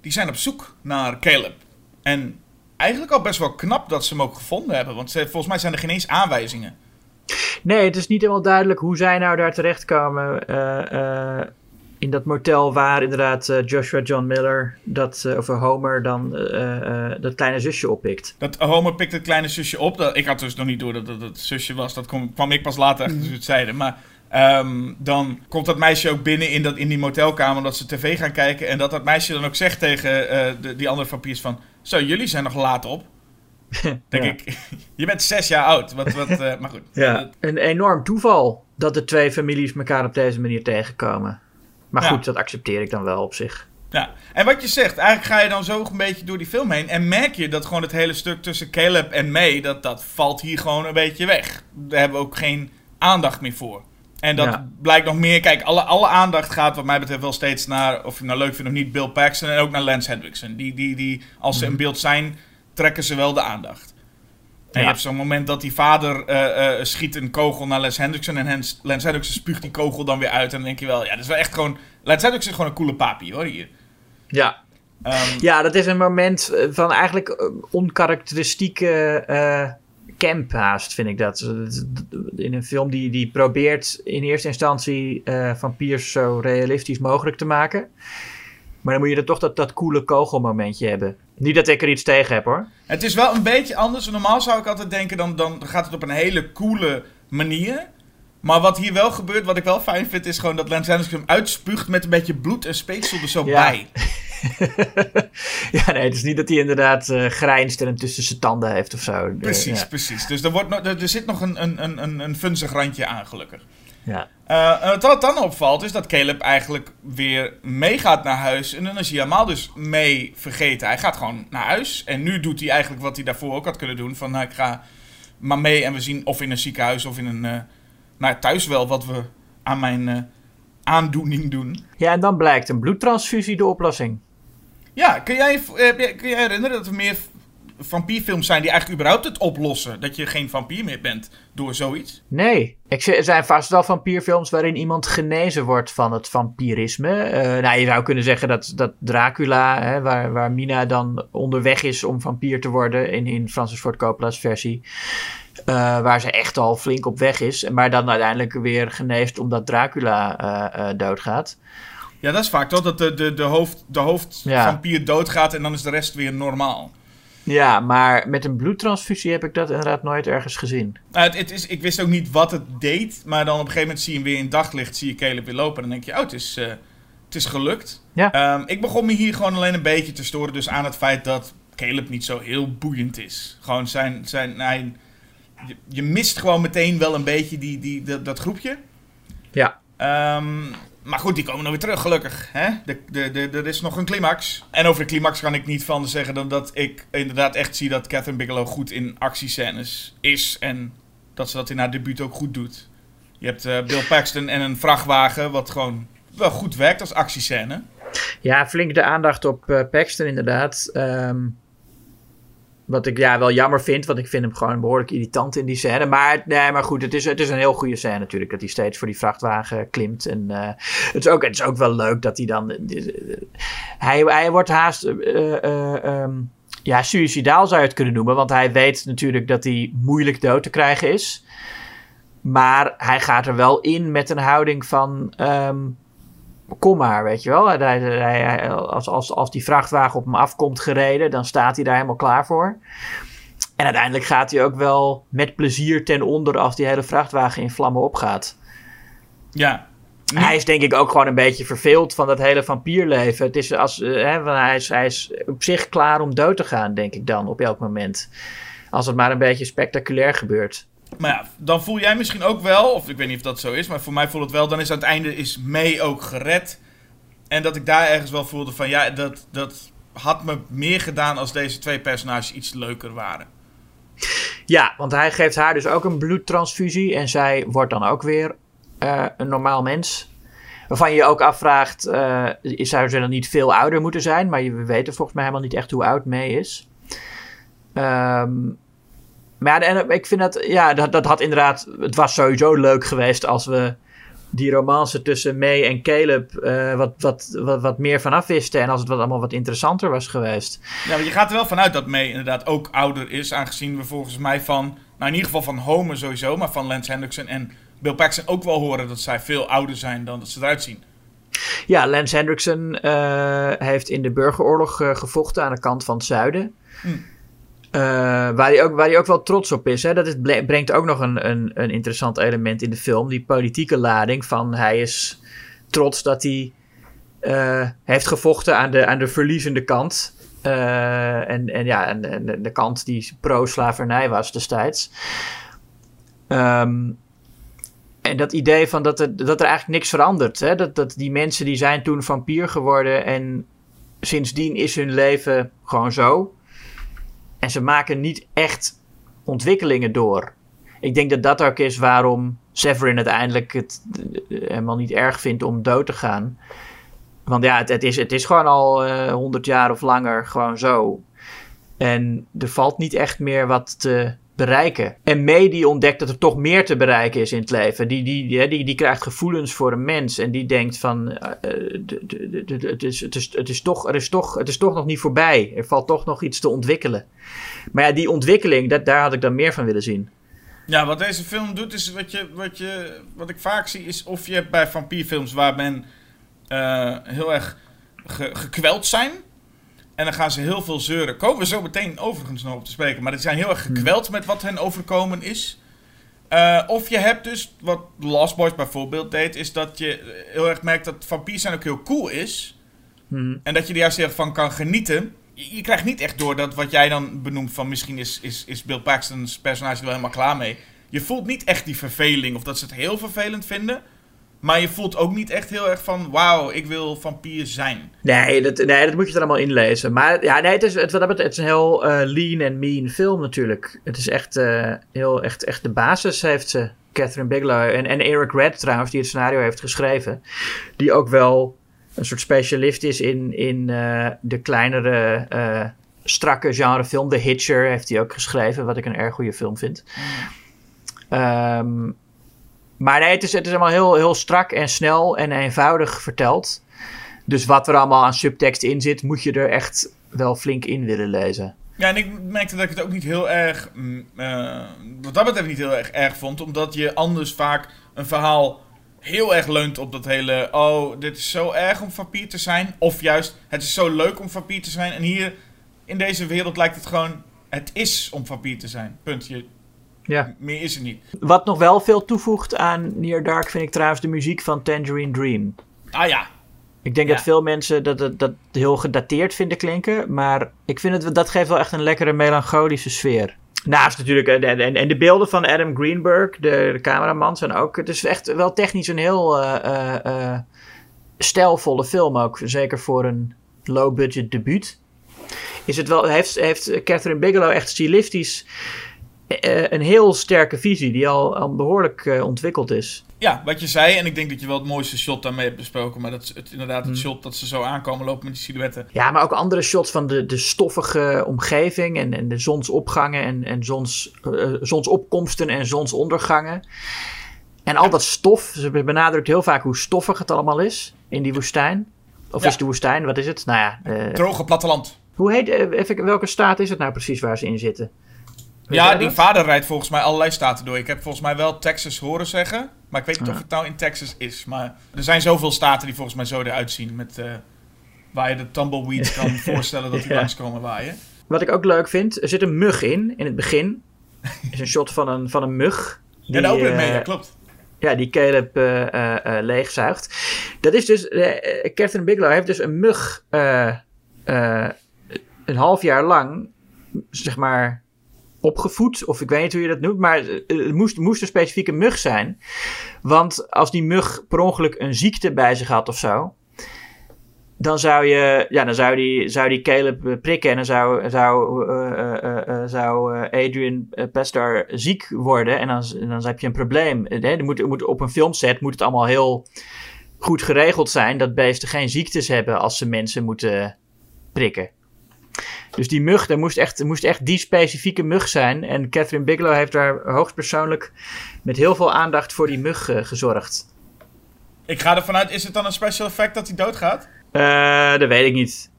Die zijn op zoek naar Caleb. En eigenlijk al best wel knap dat ze hem ook gevonden hebben, want ze, volgens mij zijn er geen eens aanwijzingen. Nee, het is niet helemaal duidelijk hoe zij nou daar terechtkomen. eh, eh, in dat motel waar inderdaad eh, Joshua John Miller, dat, of Homer, dan eh, eh, dat kleine zusje oppikt. Dat Homer pikt het kleine zusje op. Dat, ik had dus nog niet door dat het het zusje was. Dat kwam, kwam ik pas later achter toen ze het zeiden. Maar ehm, dan komt dat meisje ook binnen in, dat, in die motelkamer omdat ze tv gaan kijken. En dat dat meisje dan ook zegt tegen eh, de, die andere vampiers van... Zo, jullie zijn nog laat op. Denk Ja. ik, je bent zes jaar oud. Wat, wat, eh, maar goed. Ja. Een enorm toeval dat de twee families elkaar op deze manier tegenkomen. Maar Ja. goed, dat accepteer ik dan wel op zich. Ja, en wat je zegt, eigenlijk ga je dan zo een beetje door die film heen. En merk je dat gewoon het hele stuk tussen Caleb en May, dat, dat valt hier gewoon een beetje weg. Daar hebben we ook geen aandacht meer voor. En dat Ja. blijkt nog meer. Kijk, alle, alle aandacht gaat wat mij betreft wel steeds naar, of je nou leuk vindt of niet, Bill Paxton en ook naar Lance Hendrickson. Die, die, die, als ze in beeld zijn, trekken ze wel de aandacht. En Ja. je hebt zo'n moment dat die vader eh, eh, schiet een kogel naar Lance Hendrickson. En Hans- Lance Hendrickson spuugt die kogel dan weer uit. En dan denk je wel, ja, dat is wel echt gewoon... Lance Hendrickson is gewoon een coole papi, hoor, hier. Ja. Ehm, Ja, dat is een moment eh, van eigenlijk onkarakteristieke eh camp haast, vind ik dat. In een film die, die probeert in eerste instantie eh vampiers zo realistisch mogelijk te maken. Maar dan moet je er toch dat, dat coole kogelmomentje hebben. Niet dat ik er iets tegen heb hoor. Het is wel een beetje anders. Normaal zou ik altijd denken, dan, dan gaat het op een hele coole manier. Maar wat hier wel gebeurt, wat ik wel fijn vind, is gewoon dat Lance hem uitspuugt met een beetje bloed en speeksel er zo Ja. bij. ja, nee, het is niet dat hij inderdaad eh, grijnst en hem tussen zijn tanden heeft of zo. Precies, ja. precies. Dus er, wordt nog, er, er zit nog een, een, een, een, een funzig randje aan, gelukkig. Ja. Eh, wat dan opvalt, is dat Caleb eigenlijk weer meegaat naar huis. En dan is hij helemaal dus mee vergeten. Hij gaat gewoon naar huis. En nu doet hij eigenlijk wat hij daarvoor ook had kunnen doen. Van, nou, ik ga maar mee en we zien of in een ziekenhuis of in een... eh, nou, thuis wel wat we aan mijn eh, aandoening doen. ja, en dan blijkt een bloedtransfusie de oplossing. Ja, kun jij, kun jij herinneren dat er meer vampierfilms zijn die eigenlijk überhaupt het oplossen? Dat je geen vampier meer bent door zoiets? Nee, er zijn vast wel vampierfilms waarin iemand genezen wordt van het vampirisme. Eh, nou, je zou kunnen zeggen dat, dat Dracula, hè, waar, waar Mina dan onderweg is om vampier te worden in, in Francis Ford Coppola's versie. eh, waar ze echt al flink op weg is, maar dan uiteindelijk weer geneest omdat Dracula eh, doodgaat. Ja, dat is vaak toch? Dat de, de, de, hoofd, de hoofdvampier doodgaat en dan is de rest weer normaal. Ja, maar met een bloedtransfusie heb ik dat inderdaad nooit ergens gezien. Nou, het, het is, ik wist ook niet wat het deed, maar dan op een gegeven moment zie je hem weer in daglicht, zie je Caleb weer lopen. En dan denk je, oh, het is, eh, het is gelukt. Ja. Ehm, ik begon me hier gewoon alleen een beetje te storen dus aan het feit dat Caleb niet zo heel boeiend is. Gewoon zijn, zijn hij, je, je mist gewoon meteen wel een beetje die, die, dat, dat groepje. Ja. Ehm, maar goed, die komen dan weer terug, gelukkig. Hè? De, de, de, er is nog een climax. En over de climax kan ik niet van zeggen dan dat ik inderdaad echt zie dat Catherine Bigelow goed in actiescènes is. En dat ze dat in haar debuut ook goed doet. Je hebt eh, Bill Paxton en een vrachtwagen, wat gewoon wel goed werkt als actiescène. Ja, flink de aandacht op eh Paxton inderdaad. Ehm, wat ik ja, wel jammer vind, want ik vind hem gewoon behoorlijk irritant in die scène. Maar, nee, maar goed, het is, het is een heel goede scène natuurlijk. Dat hij steeds voor die vrachtwagen klimt. En uh, het, is ook, het is ook wel leuk dat hij dan. hij, hij wordt haast. Um, ja, suicidaal zou je het kunnen noemen. Want hij weet natuurlijk dat hij moeilijk dood te krijgen is. Maar hij gaat er wel in met een houding van. Um, kom maar, weet je wel. Hij, hij, als, als, als die vrachtwagen op hem afkomt gereden, dan staat hij daar helemaal klaar voor. En uiteindelijk gaat hij ook wel met plezier ten onder als die hele vrachtwagen in vlammen opgaat. Ja. Hij is denk ik ook gewoon een beetje verveeld van dat hele vampierleven. Het is als, uh, hè, hij, is, hij is op zich klaar om dood te gaan, denk ik dan, op elk moment. Als het maar een beetje spectaculair gebeurt. Maar ja, dan voel jij misschien ook wel, of ik weet niet of dat zo is, maar voor mij voelt het wel, dan is aan het einde is May ook gered. En dat ik daar ergens wel voelde van, ja, dat, dat had me meer gedaan als deze twee personages iets leuker waren. Ja, want hij geeft haar dus ook een bloedtransfusie en zij wordt dan ook weer uh, een normaal mens. Waarvan je je ook afvraagt, uh, zou ze dan niet veel ouder moeten zijn? Maar we weten volgens mij helemaal niet echt hoe oud May is. Um, maar en, ik vind dat, ja, dat, dat had inderdaad, het was sowieso leuk geweest als we die romance tussen May en Caleb uh, wat, wat, wat, wat meer vanaf wisten. En als het wat, allemaal wat interessanter was geweest. Ja, maar je gaat er wel vanuit dat May inderdaad ook ouder is. Aangezien we volgens mij van, nou in ieder geval van Homer sowieso, maar van Lance Hendrickson en Bill Paxton ook wel horen dat zij veel ouder zijn dan dat ze eruit zien. Ja, Lance Hendrickson uh, heeft in de burgeroorlog uh, gevochten aan de kant van het zuiden. Hm. Uh, waar, hij ook, waar hij ook wel trots op is. Hè? Dat brengt ook nog een, een, een interessant element in de film. Die politieke lading van hij is trots dat hij uh, heeft gevochten aan de, aan de verliezende kant. Uh, en, en ja, en, de kant die pro-slavernij was destijds. Um, en dat idee van dat er, dat er eigenlijk niks verandert. Hè? Dat, dat die mensen die zijn toen vampier geworden en sindsdien is hun leven gewoon zo. En ze maken niet echt ontwikkelingen door. Ik denk dat dat ook is waarom Severin uiteindelijk het eh, helemaal niet erg vindt om dood te gaan. Want ja, het, is, het is gewoon al uh, 100 jaar of langer gewoon zo. En er valt niet echt meer wat te bereiken. En May die ontdekt dat er toch meer te bereiken is in het leven. Die, die, die, die, die krijgt gevoelens voor een mens. En die denkt van, het, is, toch, is toch, het is toch nog niet voorbij. Er valt toch nog iets te ontwikkelen. Maar ja, die ontwikkeling, dat, daar had ik dan meer van willen zien. Ja, wat deze film doet, is wat, je, wat, je, wat ik vaak zie, is of je hebt bij vampierfilms waar men uh, heel erg ge, gekweld zijn. En dan gaan ze heel veel zeuren. Komen we zo meteen overigens nog op te spreken. Maar die zijn heel erg gekweld met wat hen overkomen is. Uh, of je hebt dus, wat Lost Boys bijvoorbeeld deed, is dat je heel erg merkt dat vampier zijn ook heel cool is. Hmm. En dat je er juist heel van kan genieten. Je, je, krijgt niet echt door dat wat jij dan benoemt van misschien is, is, is Bill Paxton's personage wel helemaal klaar mee. Je voelt niet echt die verveling of dat ze het heel vervelend vinden. Maar je voelt ook niet echt heel erg van, wauw, ik wil vampier zijn. Nee dat, nee, dat moet je er allemaal inlezen. Maar ja, nee, het is, het, het is een heel uh, lean en mean film natuurlijk. Het is echt, uh, heel, echt, echt de basis heeft ze. Catherine Bigelow en, en Eric Red trouwens, die het scenario heeft geschreven. Die ook wel een soort specialist is in, in uh, de kleinere, strakke genrefilm. The Hitcher heeft hij ook geschreven, wat ik een erg goede film vind. Mm. Um, maar nee, het is, het is allemaal heel, heel strak en snel en eenvoudig verteld. Dus wat er allemaal aan subtekst in zit, moet je er echt wel flink in willen lezen. Ja, en ik merkte dat ik het ook niet heel erg, uh, wat dat betreft niet heel erg erg vond. Omdat je anders vaak een verhaal heel erg leunt op dat hele, oh, dit is zo erg om vampier te zijn. Of juist, het is zo leuk om vampier te zijn. En hier, in deze wereld lijkt het gewoon, het is om vampier te zijn. Punt. Je, ja. Meer is er niet. Wat nog wel veel toevoegt aan Near Dark vind ik trouwens de muziek van Tangerine Dream. Ah ja. Ik denk dat veel mensen dat, dat, dat heel gedateerd vinden klinken. Maar ik vind het, dat geeft wel echt een lekkere melancholische sfeer. Naast natuurlijk, en, en, en de beelden van Adam Greenberg, de, de cameraman, zijn ook. Het is echt wel technisch een heel uh, uh, uh, stijlvolle film ook. Zeker voor een low-budget debuut. Is het wel, heeft, heeft Catherine Bigelow echt stilistisch eh, een heel sterke visie die al, al behoorlijk eh, ontwikkeld is. Ja, wat je zei, en ik denk dat je wel het mooiste shot daarmee hebt besproken. Maar dat is het, inderdaad het shot dat ze zo aankomen lopen met die silhouetten. Ja, maar ook andere shots van de, de stoffige omgeving en, en de zonsopgangen en, en zons, eh, zonsopkomsten en zonsondergangen. En al dat stof, ze benadrukt heel vaak hoe stoffig het allemaal is in die woestijn. Of Ja. is de woestijn, wat is het? Nou ja, eh, Droge platteland. hoe heet, eh, even, welke staat is het nou precies waar ze in zitten? Weet Ja, die dat? vader rijdt volgens mij allerlei staten door. Ik heb volgens mij wel Texas horen zeggen. Maar ik weet niet Ja. of het nou in Texas is. Maar er zijn zoveel staten die volgens mij zo eruit zien. Met, eh, waar je de tumbleweeds kan voorstellen dat die Ja. langskomen waaien. Wat ik ook leuk vind, er zit een mug in, in het begin. is een shot van een, van een mug. Ja, de opening eh, mee, ja, klopt. Ja, die Caleb eh, eh, eh, leegzuigt. Dat is dus. eh, eh, Catherine Bigelow heeft dus een mug. eh, eh, een half jaar lang. zeg maar. Opgevoed. Of ik weet niet hoe je dat noemt. Maar eh, het moest, moest een specifieke mug zijn. Want als die mug per ongeluk een ziekte bij zich had of zo. Dan zou je, ja, dan zou die, zou die Caleb eh, prikken en dan zou, zou, eh, eh, eh, eh, zou eh, Adrian eh, Pestar ziek worden en dan, dan heb je een probleem. Eh, hè, moet, moet, op een filmset moet het allemaal heel goed geregeld zijn dat beesten geen ziektes hebben als ze mensen moeten prikken. Dus die mug, er moest echt, moest echt die specifieke mug zijn. En Catherine Bigelow heeft daar hoogstpersoonlijk met heel veel aandacht voor die mug eh, gezorgd. Ik ga ervan uit, is het dan een special effect dat hij doodgaat? Eh, dat weet ik niet.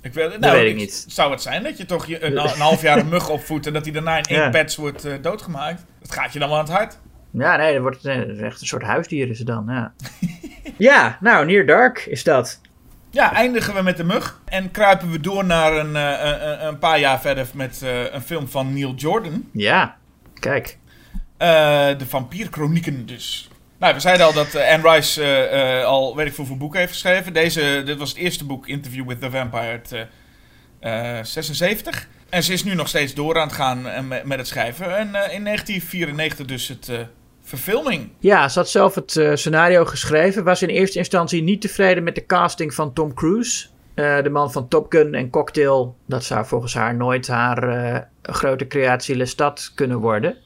Ik weet, nou, weet ik niet. Zou het zijn dat je toch je, een, een half jaar een mug opvoedt en dat hij daarna in één Ja. patch wordt eh, doodgemaakt? Dat gaat je dan wel aan het hart. Ja, nee, dat wordt echt een soort huisdier is het dan, ja. ja, nou, Near Dark is dat. Ja, eindigen we met de mug. En kruipen we door naar een, eh, een, paar jaar verder met eh, een film van Neil Jordan. Ja, kijk. Eh, de vampierchronieken dus. Nou, we zeiden al dat Anne Rice al weet ik veel voor boeken heeft geschreven. Deze, dit was het eerste boek, Interview with the Vampire, uit eh, eh, 76. En ze is nu nog steeds door aan het gaan met, met het schrijven. En in 1994 dus het verfilming. Ja, ze had zelf het eh, scenario geschreven. Was in eerste instantie niet tevreden met de casting van Tom Cruise. Eh, de man van Top Gun en Cocktail. Dat zou volgens haar nooit haar eh, grote creatie Lestat kunnen worden.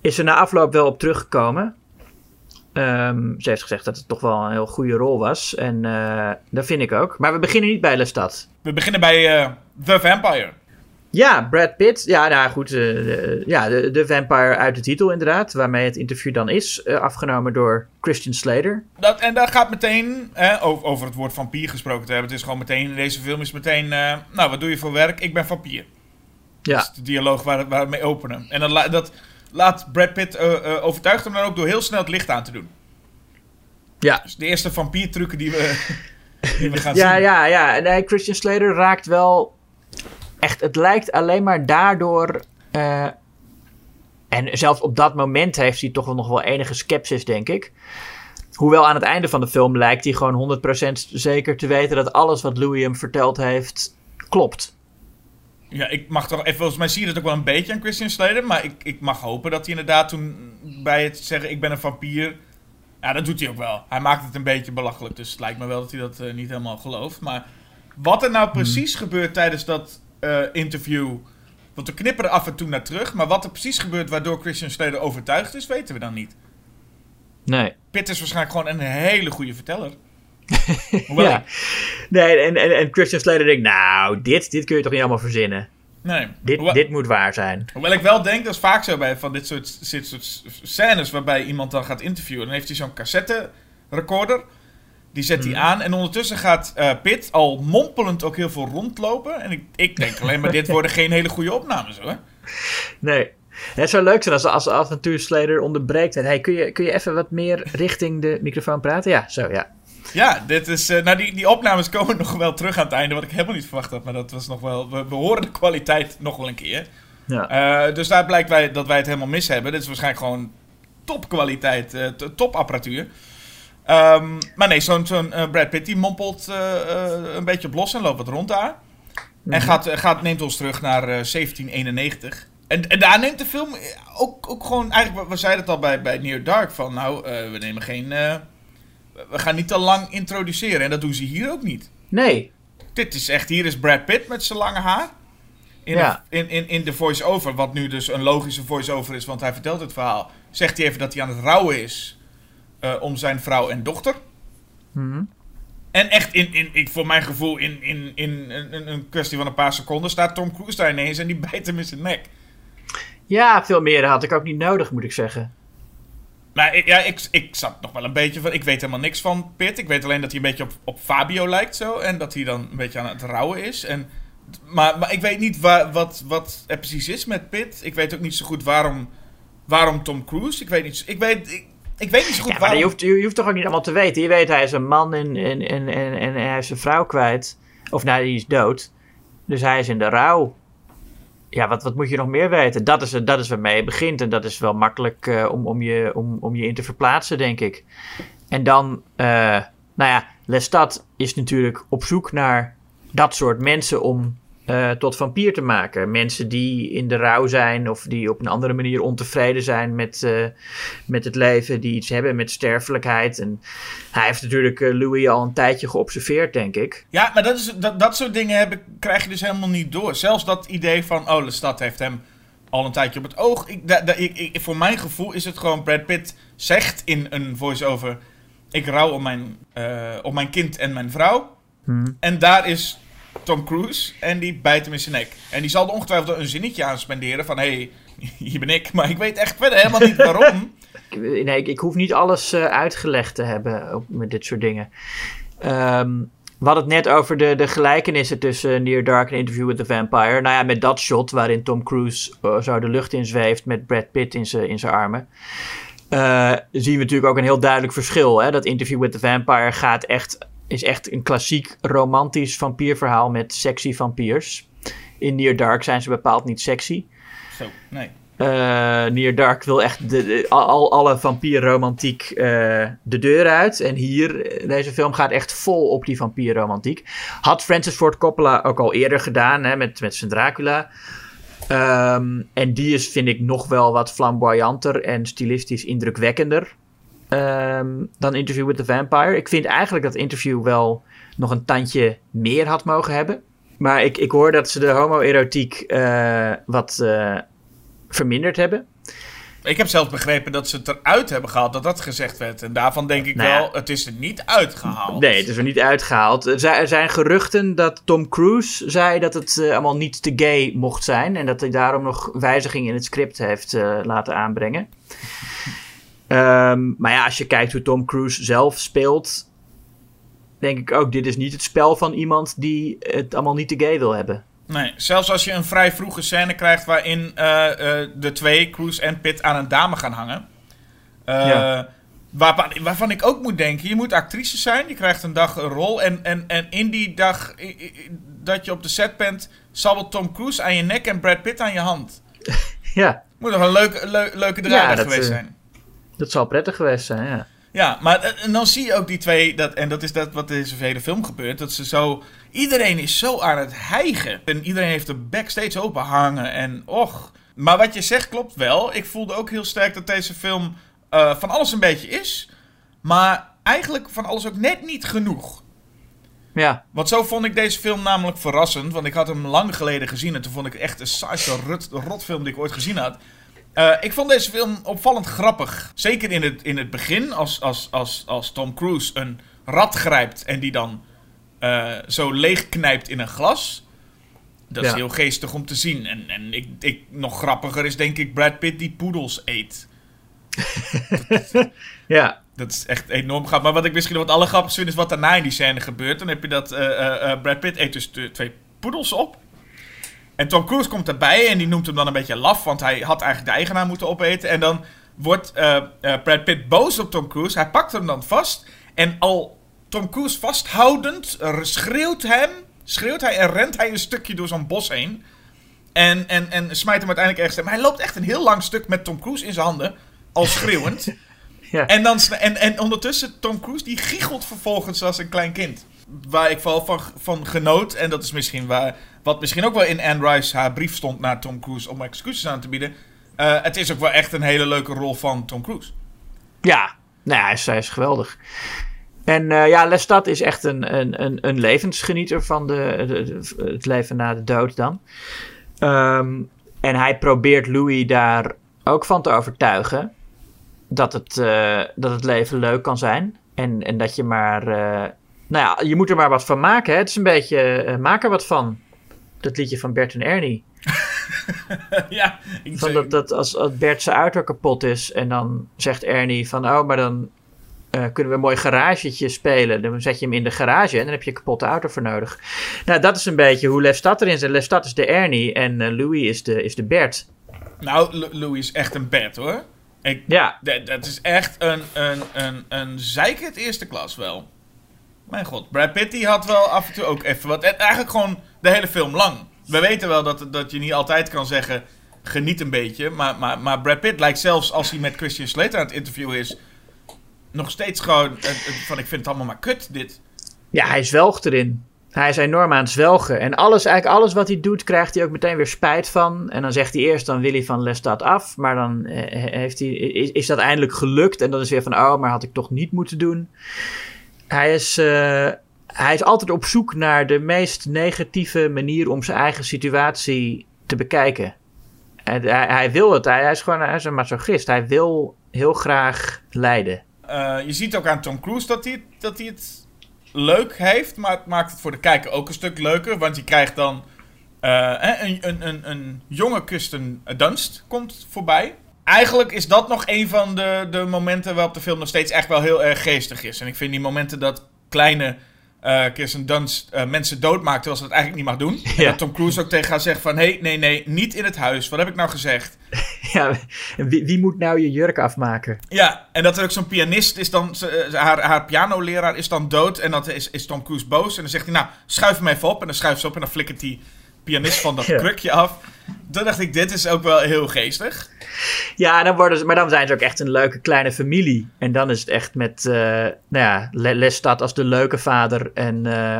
Is er na afloop wel op teruggekomen. Ehm, ze heeft gezegd dat het toch wel een heel goede rol was. En dat vind ik ook. Maar we beginnen niet bij Lestat. We beginnen bij The Vampire. Ja, Brad Pitt. Ja, nou goed. eh, de- ja, de, de vampire uit de titel inderdaad. Waarmee het interview dan is. eh, afgenomen door Christian Slater. Dat, en daar gaat meteen, hè, over, over het woord vampier gesproken te hebben. Het is gewoon meteen, in deze film is meteen, eh, nou wat doe je voor werk? Ik ben vampier. Ja. Dat is de dialoog waar, waar we mee openen. En dat, dat laat Brad Pitt eh eh, overtuigt hem dan ook door heel snel het licht aan te doen. Ja. Dus de eerste vampiertrucken die we, die we gaan Ja, zien. ja, ja. Nee, Christian Slater raakt wel echt. Het lijkt alleen maar daardoor. eh, en zelfs op dat moment heeft hij toch wel nog wel enige sceptisch, denk ik. Hoewel aan het einde van de film lijkt hij gewoon 100% zeker te weten dat alles wat Louis hem verteld heeft klopt. Ja, ik mag toch even, volgens mij zie je dat ook wel een beetje aan Christian Slater. Maar ik, ik mag hopen dat hij inderdaad toen bij het zeggen ik ben een vampier. Ja, dat doet hij ook wel. Hij maakt het een beetje belachelijk. Dus het lijkt me wel dat hij dat eh, niet helemaal gelooft. Maar wat er nou precies gebeurt tijdens dat eh, interview. Want we knipperen af en toe naar terug. Maar wat er precies gebeurt waardoor Christian Slater overtuigd is, weten we dan niet. Nee. Pitt is waarschijnlijk gewoon een hele goede verteller. Hoewel ja. Nee, en, en, en Christian Slater denkt, nou, dit, dit kun je toch niet allemaal verzinnen. nee. Dit, Hoewel- dit moet waar zijn. Hoewel ik wel denk, dat is vaak zo bij van dit soort, dit soort scènes waarbij iemand dan gaat interviewen. Dan heeft hij zo'n cassette recorder. Die zet hij aan en ondertussen gaat eh Pitt al mompelend ook heel veel rondlopen. En ik, ik denk alleen maar dit worden geen hele goede opnames hoor. Nee. Het zou leuk zijn als, als en toe Slater onderbreekt. met, Hey, kun, je, kun je even wat meer richting de microfoon praten? Ja, zo ja. Ja, dit is, eh, nou die, die opnames komen nog wel terug aan het einde, wat ik helemaal niet verwacht had. Maar dat was nog wel, we, we horen de kwaliteit nog wel een keer. ja. Eh, dus daar blijkt wij, dat wij het helemaal mis hebben. Dit is waarschijnlijk gewoon topkwaliteit, topapparatuur. Ehm, maar nee, zo'n zo'n eh, Brad Pitt die mompelt eh, eh, een beetje op los en loopt wat rond daar. En gaat, eh, gaat, neemt ons terug naar eh, 1791. En, en daar neemt de film ook, ook gewoon, eigenlijk, we- zeiden het al bij, bij Near Dark, van nou, we nemen geen, we gaan niet te lang introduceren. En dat doen ze hier ook niet. Nee. Dit is echt, hier is Brad Pitt met zijn lange haar. in, Ja. in, in, in de voice-over, wat nu dus een logische voice-over is, want hij vertelt het verhaal, zegt hij even dat hij aan het rouwen is eh, om zijn vrouw en dochter. Mhm. En echt, in, in, ik, voor mijn gevoel, in, in, in een, een kwestie van een paar seconden staat Tom Cruise daar ineens en die bijt hem in zijn nek. Ja, veel meer had ik ook niet nodig, moet ik zeggen. Maar ik, ja, ik, ik zat nog wel een beetje van. Ik weet helemaal niks van Pitt. Ik weet alleen dat hij een beetje op, op Fabio lijkt zo. En dat hij dan een beetje aan het rouwen is. En, maar, maar ik weet niet waar, wat, wat er precies is met Pitt. Ik weet ook niet zo goed waarom, waarom Tom Cruise. Ik weet niet, ik weet, ik, ik weet niet zo goed Ja, waarom. je hoeft, je, hoeft toch ook niet allemaal te weten. Je weet, hij is een man en, en, en, en, en hij is zijn vrouw kwijt. Of nou, die is dood. Dus hij is in de rouw. Ja, wat, wat moet je nog meer weten? Dat is, dat is waarmee je begint. En dat is wel makkelijk eh, om, om, je, om, om je in te verplaatsen, denk ik. En dan, eh, nou ja, Lestat is natuurlijk op zoek naar dat soort mensen om eh, tot vampier te maken. Mensen die in de rouw zijn of die op een andere manier ontevreden zijn met, eh, met het leven, die iets hebben met sterfelijkheid. En hij heeft natuurlijk eh, Louis al een tijdje geobserveerd, denk ik. Ja, maar dat, is, dat, dat soort dingen heb ik, krijg je dus helemaal niet door. Zelfs dat idee van, oh, Lestat heeft hem al een tijdje op het oog. Ik, da, da- ik, ik- voor mijn gevoel is het gewoon, Brad Pitt zegt in een voice-over... Ik rouw om mijn, om mijn kind en mijn vrouw. En daar is Tom Cruise en die bijt hem in zijn nek. En die zal er ongetwijfeld een zinnetje aan spenderen van... Hé, hey, hier ben ik. Maar ik weet echt verder helemaal niet waarom. Nee, ik, ik hoef niet alles eh, uitgelegd te hebben met dit soort dingen. Ehm, we hadden het net over de, de gelijkenissen tussen Near Dark en Interview with the Vampire. Nou ja, met dat shot waarin Tom Cruise eh, zo de lucht in zweeft met Brad Pitt in zijn in armen. eh, zien we natuurlijk ook een heel duidelijk verschil. Hè? Dat Interview with the Vampire gaat echt, is echt een klassiek romantisch vampierverhaal met sexy vampiers. In Near Dark zijn ze bepaald niet sexy. Zo, nee. Eh Near Dark wil echt de, de- al, alle vampierromantiek eh, de deur uit. En hier, eh, deze film gaat echt vol op die vampierromantiek. Had Francis Ford Coppola ook al eerder gedaan hè, met, met zijn Dracula. Ehm, en die is, vind ik, nog wel wat flamboyanter en stilistisch indrukwekkender ehm, dan Interview with the Vampire. Ik vind eigenlijk dat Interview wel nog een tandje meer had mogen hebben. Maar ik, ik hoor dat ze de homoerotiek eh wat eh, verminderd hebben. Ik heb zelfs begrepen dat ze het eruit hebben gehaald, dat dat gezegd werd. En daarvan denk ik Nou ja. wel, het is er niet uitgehaald. Nee, het is er niet uitgehaald. Er zijn, er geruchten dat Tom Cruise zei dat het eh, allemaal niet te gay mocht zijn. En dat hij daarom nog wijzigingen in het script heeft laten aanbrengen. Ehm, maar ja, als je kijkt hoe Tom Cruise zelf speelt. Denk ik ook, dit is niet het spel van iemand die het allemaal niet te gay wil hebben. Nee, zelfs als je een vrij vroege scène krijgt waarin eh, eh, de twee, Cruise en Pitt, aan een dame gaan hangen. Eh, Ja. waarvan, waarvan ik ook moet denken, je moet actrice zijn, je krijgt een dag een rol. En, en, en in die dag i- i- dat je op de set bent, zal wel Tom Cruise aan je nek en Brad Pitt aan je hand. Ja, Moet nog een leuke, leu- leuke draaidag Ja, geweest zijn. Dat zal prettig geweest zijn, ja. Ja, maar eh, en dan zie je ook die twee, dat, en dat is dat wat in deze hele film gebeurt, dat ze zo, iedereen is zo aan het hijgen. En iedereen heeft de bek steeds open hangen en och. Maar wat je zegt klopt wel. Ik voelde ook heel sterk dat deze film eh, van alles een beetje is, maar eigenlijk van alles ook net niet genoeg. Ja, Want zo vond ik deze film namelijk verrassend. Want ik had hem lang geleden gezien. En toen vond ik echt de saaiste rot, rotfilm die ik ooit gezien had. Eh, ik vond deze film opvallend grappig. Zeker in het, in het begin, als, als, als, als Tom Cruise een rat grijpt en die dan eh, zo leeg knijpt in een glas. Dat is heel geestig om te zien. En, en ik, ik, nog grappiger is denk ik Brad Pitt die poedels eet. ja, Dat is echt enorm grappig. Maar wat ik misschien wat allergrappigste vind, is wat daarna in die scène gebeurt. Dan heb je dat eh, Brad Pitt eet dus twee poedels op. En Tom Cruise komt erbij en die noemt hem dan een beetje laf, want hij had eigenlijk de eigenaar moeten opeten. En dan wordt eh, eh, Brad Pitt boos op Tom Cruise. Hij pakt hem dan vast en al Tom Cruise vasthoudend schreeuwt hem, schreeuwt hij en rent hij een stukje door zo'n bos heen. En, en, en smijt hem uiteindelijk ergens. Maar hij loopt echt een heel lang stuk met Tom Cruise in zijn handen, al schreeuwend. ja. En, dan, en, en ondertussen, Tom Cruise, die giechelt vervolgens als een klein kind. Waar ik vooral van, van genoot, en dat is misschien waar, wat misschien ook wel in Anne Rice haar brief stond naar Tom Cruise om excuses aan te bieden. Eh, het is ook wel echt een hele leuke rol van Tom Cruise. Ja, nou ja, hij is, hij is geweldig. En eh, ja, Lestat is echt een, een, een, een levensgenieter van de- het leven na de dood dan. Ehm, en hij probeert Louis daar ook van te overtuigen dat het, eh, dat het leven leuk kan zijn. En, en dat je maar. Nou ja, je moet er maar wat van maken. Hè? Het is een beetje. eh, maak er wat van. Dat liedje van Bert en Ernie. ja, ik Van dat, dat als, als Bert zijn auto kapot is. En dan zegt Ernie van. Oh, maar dan eh, kunnen we een mooi garagetje spelen. Dan zet je hem in de garage. En dan heb je een kapotte auto voor nodig. Nou, dat is een beetje hoe Lefstad erin zit. Lefstad is de Ernie. En eh, Louis is de, is de Bert. Nou, Louis is echt een bed hoor. Ik, Ja. dat, dat is echt een, een, een, een zeikert eerste klas wel. Mijn god, Brad Pitt had wel af en toe ook even wat. En eigenlijk gewoon de hele film lang. We weten wel dat, dat je niet altijd kan zeggen, geniet een beetje. Maar, maar, maar Brad Pitt lijkt zelfs als hij met Christian Slater aan het interviewen is... nog steeds gewoon eh, eh, van ik vind het allemaal maar kut dit. Ja, hij zwelgt erin. Hij is enorm aan het zwelgen. En alles, eigenlijk alles wat hij doet, krijgt hij ook meteen weer spijt van. En dan zegt hij eerst, dan wil hij van Lestat af. Maar dan eh, heeft hij, is, is dat eindelijk gelukt. En dan is weer van, oh, maar had ik toch niet moeten doen. Hij is, eh, hij is altijd op zoek naar de meest negatieve manier om zijn eigen situatie te bekijken. En hij, hij wil het. Hij, is gewoon hij is een masochist. Hij wil heel graag lijden. Eh, je ziet ook aan Tom Cruise dat hij, dat hij het leuk heeft, maar het maakt het voor de kijker ook een stuk leuker. Want je krijgt dan eh, een, een, een, een jonge Kirsten Dunst komt voorbij. Eigenlijk is dat nog een van de, de momenten waarop de film nog steeds echt wel heel erg geestig is. En ik vind die momenten dat kleine eh Kirsten Dunst eh, mensen doodmaakt terwijl ze dat eigenlijk niet mag doen. En dat Tom Cruise ook tegen haar zegt van... Hé, hey, nee, nee, niet in het huis. Wat heb ik nou gezegd? Ja, wie, wie moet nou je jurk afmaken? Ja, en dat er ook zo'n pianist is dan, ze- eh, haar, haar pianoleraar is dan dood en dan is, is Tom Cruise boos. En dan zegt hij, nou, schuif hem even op. En dan schuift ze op en dan flikkert die pianist van dat Ja. krukje af. Toen dacht ik, dit is ook wel heel geestig. Ja, dan worden ze, maar dan zijn ze ook echt een leuke kleine familie. En dan is het echt met, eh, nou ja, Le- Lestat als de leuke vader en, eh,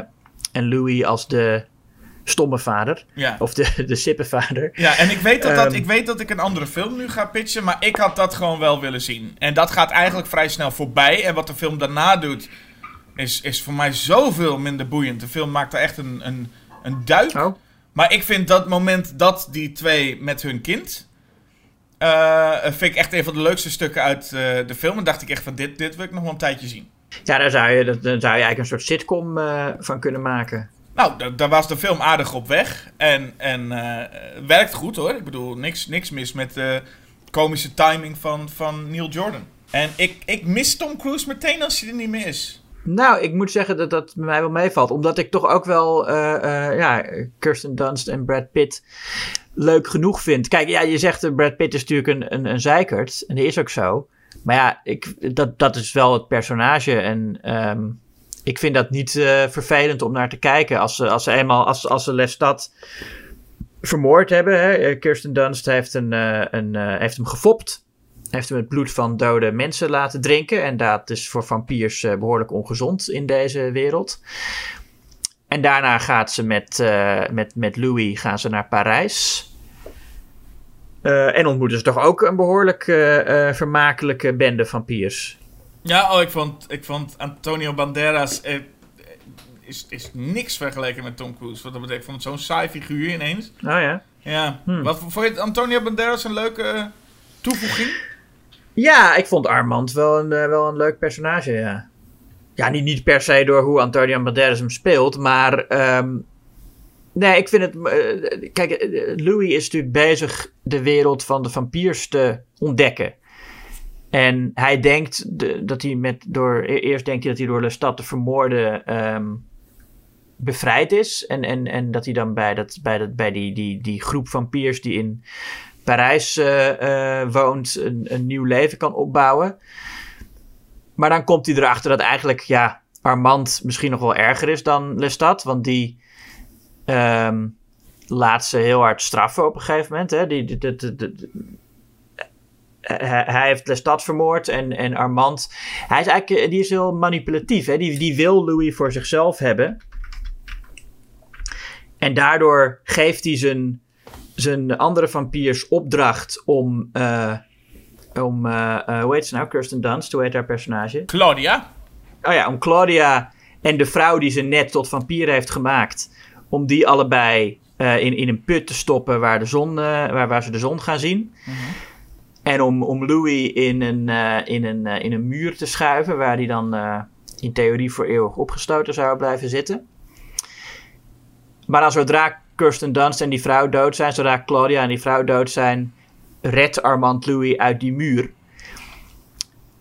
en Louis als de stomme vader. Ja. Of de, de sippe vader. Ja, en ik weet, dat dat, Ehm. ik weet dat ik een andere film nu ga pitchen, maar ik had dat gewoon wel willen zien. En dat gaat eigenlijk vrij snel voorbij. En wat de film daarna doet, is, is voor mij zoveel minder boeiend. De film maakt er echt een, een, een duik. Oh, Maar ik vind dat moment dat die twee met hun kind. eh, vind ik echt een van de leukste stukken uit eh, de film. En dacht ik echt van dit, dit wil ik nog wel een tijdje zien. ja, daar zou je, daar zou je eigenlijk een soort sitcom van kunnen maken. Nou, da- daar was de film aardig op weg. En, en werkt goed hoor. Ik bedoel, niks, niks mis met de komische timing van, van Neil Jordan. En ik, ik mis Tom Cruise meteen als hij er niet meer is. Nou, ik moet zeggen dat dat mij wel meevalt. Omdat ik toch ook wel eh, eh, ja, Kirsten Dunst en Brad Pitt leuk genoeg vind. Kijk, ja, je zegt uh, Brad Pitt is natuurlijk een, een, een zeikert. En dat is ook zo. Maar ja, ik, dat, dat is wel het personage. En ehm, ik vind dat niet vervelend om naar te kijken. Als ze, als ze eenmaal, als, als ze Lestat vermoord hebben. Hè? Kirsten Dunst heeft, een, een, heeft hem gefopt. Heeft hem het bloed van dode mensen laten drinken. En dat is voor vampiers eh, behoorlijk ongezond in deze wereld. En daarna gaat ze met, eh, met, met Louis gaan ze naar Parijs. Eh, en ontmoeten ze toch ook een behoorlijk eh, eh, vermakelijke bende vampiers. Ja, oh, ik vond, ik vond Antonio Banderas eh, is, is niks vergeleken met Tom Cruise. Wat dat betekent, ik vond het zo'n saai figuur ineens. Oh ja. Ja. Hmm. Wat vond je Antonio Banderas een leuke toevoeging? Ja, ik vond Armand wel een, eh, wel een leuk personage, ja. Ja, niet, niet per se door hoe Antonio Banderas hem speelt, maar... ehm, nee, ik vind het... eh, kijk, eh, Louis is natuurlijk bezig de wereld van de vampiers te ontdekken. En hij denkt de- dat hij met... Door, e- eerst denkt hij dat hij door Lestat te vermoorden ehm, bevrijd is. En, en, en dat hij dan bij, dat, bij, dat, bij die, die, die groep vampiers die in Parijs eh, eh, woont, een, een nieuw leven kan opbouwen. Maar dan komt hij erachter dat eigenlijk, ja, Armand misschien nog wel erger is dan Lestat. Want die ehm, laat ze heel hard straffen op een gegeven moment. Hè? Die, hij heeft Lestat vermoord en, en Armand. Hij is eigenlijk eh, die is heel manipulatief. Hè? Die, die wil Louis voor zichzelf hebben. En daardoor geeft hij zijn, zijn andere vampiers opdracht om. eh, om eh, hoe heet ze nou? Kirsten Dunst, hoe heet haar personage? Claudia. Oh ja, om Claudia en de vrouw die ze net tot vampier heeft gemaakt. Om die allebei in, in een put te stoppen waar, de zon, waar, waar ze de zon gaan zien. En om, om Louis in een, in, een, in een muur te schuiven, waar hij dan in theorie voor eeuwig opgesloten zou blijven zitten. Maar dan zodra Kirsten Dunst en die vrouw dood zijn, zodra Claudia en die vrouw dood zijn, redt Armand Louis uit die muur.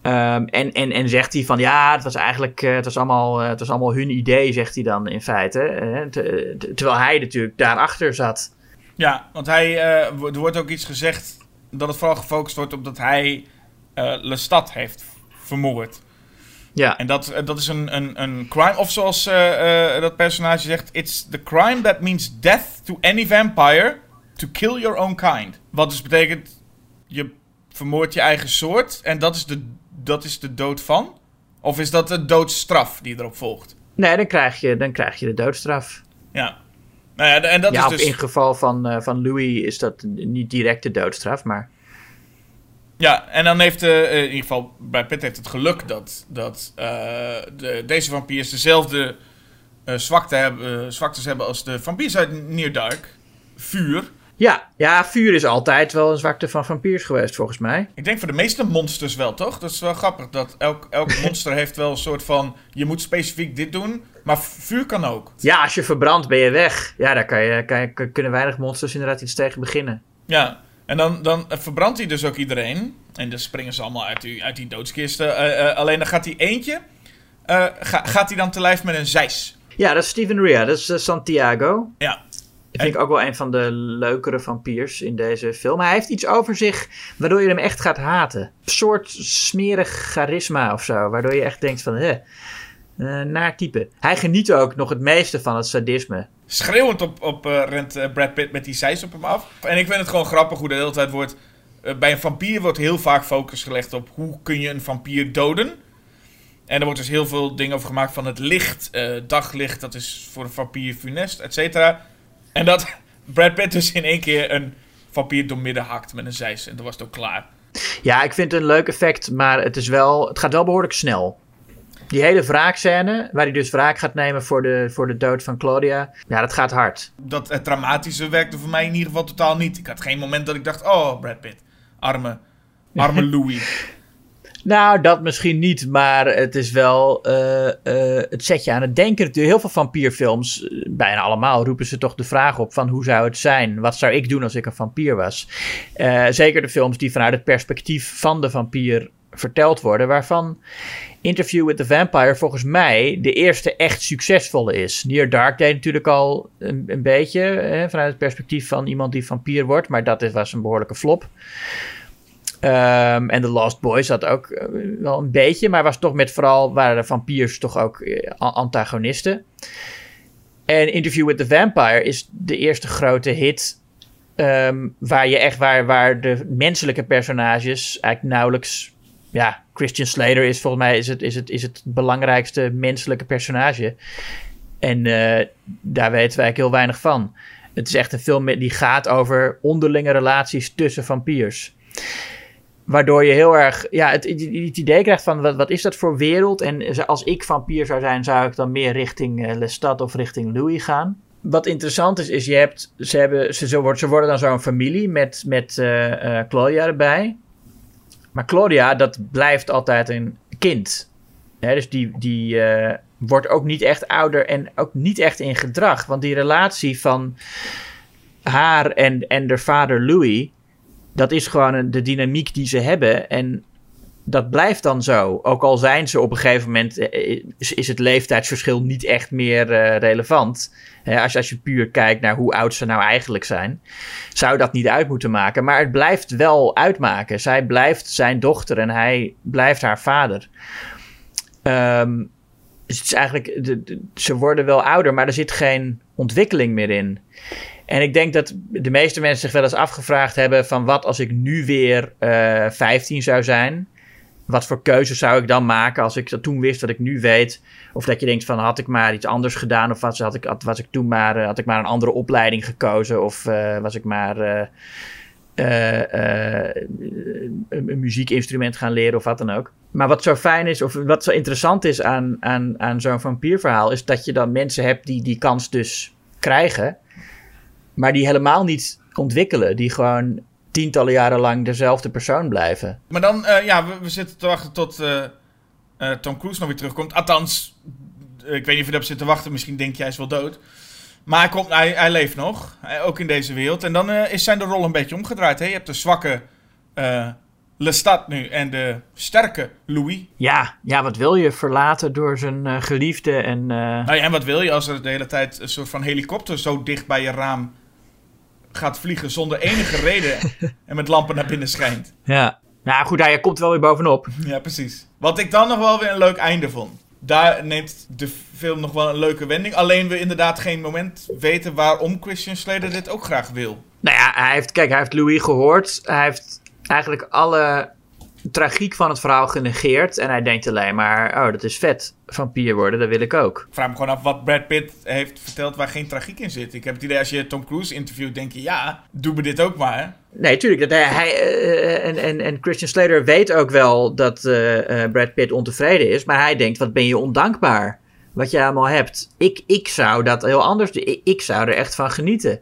Ehm, en, en, en zegt hij van ja, het was eigenlijk eh, het was allemaal, eh, het was allemaal hun idee, zegt hij dan in feite. te- te- terwijl hij natuurlijk daarachter zat. Ja, want hij, eh, er wordt ook iets gezegd dat het vooral gefocust wordt op dat hij eh Lestat heeft vermoord. Ja, En dat, eh, dat is een, een, een crime, of zoals eh, eh, dat personage zegt: It's the crime that means death to any vampire to kill your own kind. Wat dus betekent, je vermoordt je eigen soort en dat is de, dat is de dood van? Of is dat de doodstraf die erop volgt? nee, dan krijg je, dan krijg je de doodstraf. Ja. Nou ja, en dat ja, is dus... in geval van, eh, van Louis is dat niet direct de doodstraf, maar Ja, en dan heeft eh, in ieder geval Brad Pitt heeft het geluk dat, dat eh, de, deze vampiers dezelfde eh, zwakte hebben, eh, zwaktes hebben als de vampiers uit Near Dark. Vuur. ja, ja, vuur is altijd wel een zwakte van vampiers geweest volgens mij. Ik denk voor de meeste monsters wel, toch? Dat is wel grappig. Dat elk, elk monster heeft wel een soort van... Je moet specifiek dit doen, maar vuur kan ook. Ja, als je verbrandt ben je weg. Ja, daar kan je, kan je, kunnen weinig monsters inderdaad iets tegen beginnen. Ja, en dan, dan verbrandt hij dus ook iedereen. En dan springen ze allemaal uit die, uit die doodskisten. Eh, eh, alleen dan gaat hij eentje... eh, ga- gaat hij dan te lijf met een zeis. Ja, dat is Steven Rea, dat is Santiago. Ja, Dat vind ik ook wel een van de leukere vampiers in deze film. Hij heeft iets over zich waardoor je hem echt gaat haten. Een soort smerig charisma of zo. Waardoor je echt denkt van, hè, naar type. Hij geniet ook nog het meeste van het sadisme. Schreeuwend op, op eh, rent eh, Brad Pitt met die zeis op hem af. En ik vind het gewoon grappig hoe de hele tijd wordt... eh, bij een vampier wordt heel vaak focus gelegd op hoe kun je een vampier doden. En er wordt dus heel veel dingen over gemaakt van het licht. daglicht, dat is voor een vampier funest, et cetera. En dat Brad Pitt dus in één keer een vampier doormidden hakt met een zeis. En dan was het ook klaar. Ja, ik vind het een leuk effect, maar het, is wel, het gaat wel behoorlijk snel. Die hele wraakscène, waar hij dus wraak gaat nemen voor de, voor de dood van Claudia. Ja, dat gaat hard. Dat het dramatische werkte voor mij in ieder geval totaal niet. Ik had geen moment dat ik dacht, oh Brad Pitt, arme, arme Louis. Nou, dat misschien niet, maar het is wel. eh, eh, het zet je aan het denken. Heel veel vampierfilms, eh, bijna allemaal, roepen ze toch de vraag op: van hoe zou het zijn? Wat zou ik doen als ik een vampier was? Zeker de films die vanuit het perspectief van de vampier verteld worden, waarvan Interview with the Vampire volgens mij de eerste echt succesvolle is. Near Dark deed natuurlijk al een, een beetje hè, vanuit het perspectief van iemand die vampier wordt, maar dat was een behoorlijke flop. Ehm, en The Lost Boys had ook eh, wel een beetje, maar was toch met vooral waren de vampiers toch ook eh, antagonisten. En Interview with the Vampire is de eerste grote hit ehm, waar je echt waar, waar de menselijke personages eigenlijk nauwelijks. Ja, Christian Slater is volgens mij is het, is het, is het belangrijkste menselijke personage. En eh, daar weten wij eigenlijk heel weinig van. Het is echt een film die gaat over onderlinge relaties tussen vampiers. Waardoor je heel erg ja, het, het, idee krijgt van wat, wat is dat voor wereld? En als ik vampier zou zijn, zou ik dan meer richting eh, Lestat of richting Louis gaan. Wat interessant is, is je hebt, ze, hebben, ze, ze, worden, ze worden dan zo'n familie met, met eh, Claudia erbij. Maar Claudia, dat blijft altijd een kind. Hè, dus die, die eh, wordt ook niet echt ouder en ook niet echt in gedrag. Want die relatie van haar en, en haar vader Louis, dat is gewoon een, de dynamiek die ze hebben. En dat blijft dan zo. Ook al zijn ze op een gegeven moment, eh, is, is het leeftijdsverschil niet echt meer eh, relevant. Hè, als, als je puur kijkt naar hoe oud ze nou eigenlijk zijn, zou dat niet uit moeten maken. Maar het blijft wel uitmaken. Zij blijft zijn dochter en hij blijft haar vader. Ehm, dus het is eigenlijk, ze worden wel ouder, maar er zit geen ontwikkeling meer in. En ik denk dat de meeste mensen zich wel eens afgevraagd hebben van wat als ik nu weer eh 15 zou zijn. Wat voor keuze zou ik dan maken als ik dat toen wist wat ik nu weet? Of dat je denkt van had ik maar iets anders gedaan of was, had ik, had, ik toen maar, eh, had ik maar een andere opleiding gekozen of eh, was ik maar eh, een muziekinstrument gaan leren of wat dan ook. Maar wat zo fijn is of wat zo interessant is aan, aan, aan zo'n vampierverhaal is dat je dan mensen hebt die die kans dus krijgen. maar die helemaal niet ontwikkelen. Die gewoon tientallen jaren lang dezelfde persoon blijven. Maar dan, eh, ja, we, we zitten te wachten tot eh, eh, Tom Cruise nog weer terugkomt. Althans, ik weet niet of je daarop zit te wachten. Misschien denk je hij is wel dood. Maar hij, komt, hij, hij leeft nog. Ook in deze wereld. En dan is zijn de rol een beetje omgedraaid. Hè? Je hebt de zwakke Lestat nu en de sterke Louis. Ja, ja, wat wil je? Verlaten door zijn geliefde en... Nou ja, en wat wil je als er de hele tijd een soort van helikopter zo dicht bij je raam gaat vliegen zonder enige reden en met lampen naar binnen schijnt? ja. Nou goed, hij komt wel weer bovenop. Ja, precies. Wat ik dan nog wel weer een leuk einde vond. Daar neemt de film nog wel een leuke wending. Alleen we inderdaad geen moment weten waarom Christian Slater dit ook graag wil. Nou ja, hij heeft, kijk, hij heeft Louis gehoord. Hij heeft eigenlijk alle tragiek van het verhaal genegeerd. En hij denkt alleen maar, oh, dat is vet. Vampier worden, dat wil ik ook. Ik vraag me gewoon af wat Brad Pitt heeft verteld waar geen tragiek in zit. Ik heb het idee als je Tom Cruise interviewt, denk je ja, doe me dit ook maar. Nee, tuurlijk. Dat hij, hij, eh, en, en, en Christian Slater weet ook wel dat eh, eh, Brad Pitt ontevreden is. Maar hij denkt, wat ben je ondankbaar. Wat je allemaal hebt. Ik, ik zou dat heel anders doen. Ik, ik zou er echt van genieten.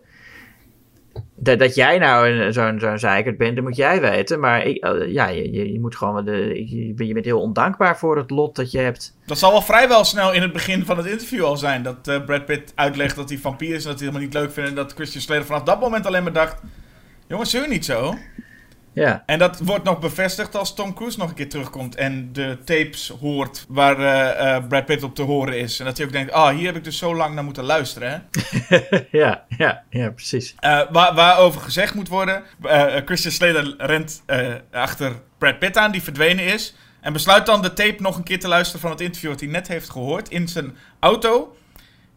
Dat, dat jij nou zo'n zo'n zeikert bent, dat moet jij weten. Maar ik, eh, ja, je, je, moet gewoon... De, je, je bent heel ondankbaar voor het lot dat je hebt. Dat zal wel vrijwel snel in het begin van het interview al zijn. Dat eh, Brad Pitt uitlegt dat hij vampier is en dat hij helemaal niet leuk vindt. En dat Christian Slater vanaf dat moment alleen maar dacht... Jongens, zeur niet zo. Ja, En dat wordt nog bevestigd als Tom Cruise nog een keer terugkomt en de tapes hoort waar eh, eh, Brad Pitt op te horen is. En dat hij ook denkt, ah, hier heb ik dus zo lang naar moeten luisteren. Hè? ja, ja, ja, precies. Eh, waar, waarover gezegd moet worden, Christian Slater rent achter Brad Pitt aan, die verdwenen is. En besluit dan de tape nog een keer te luisteren van het interview wat hij net heeft gehoord. In zijn auto,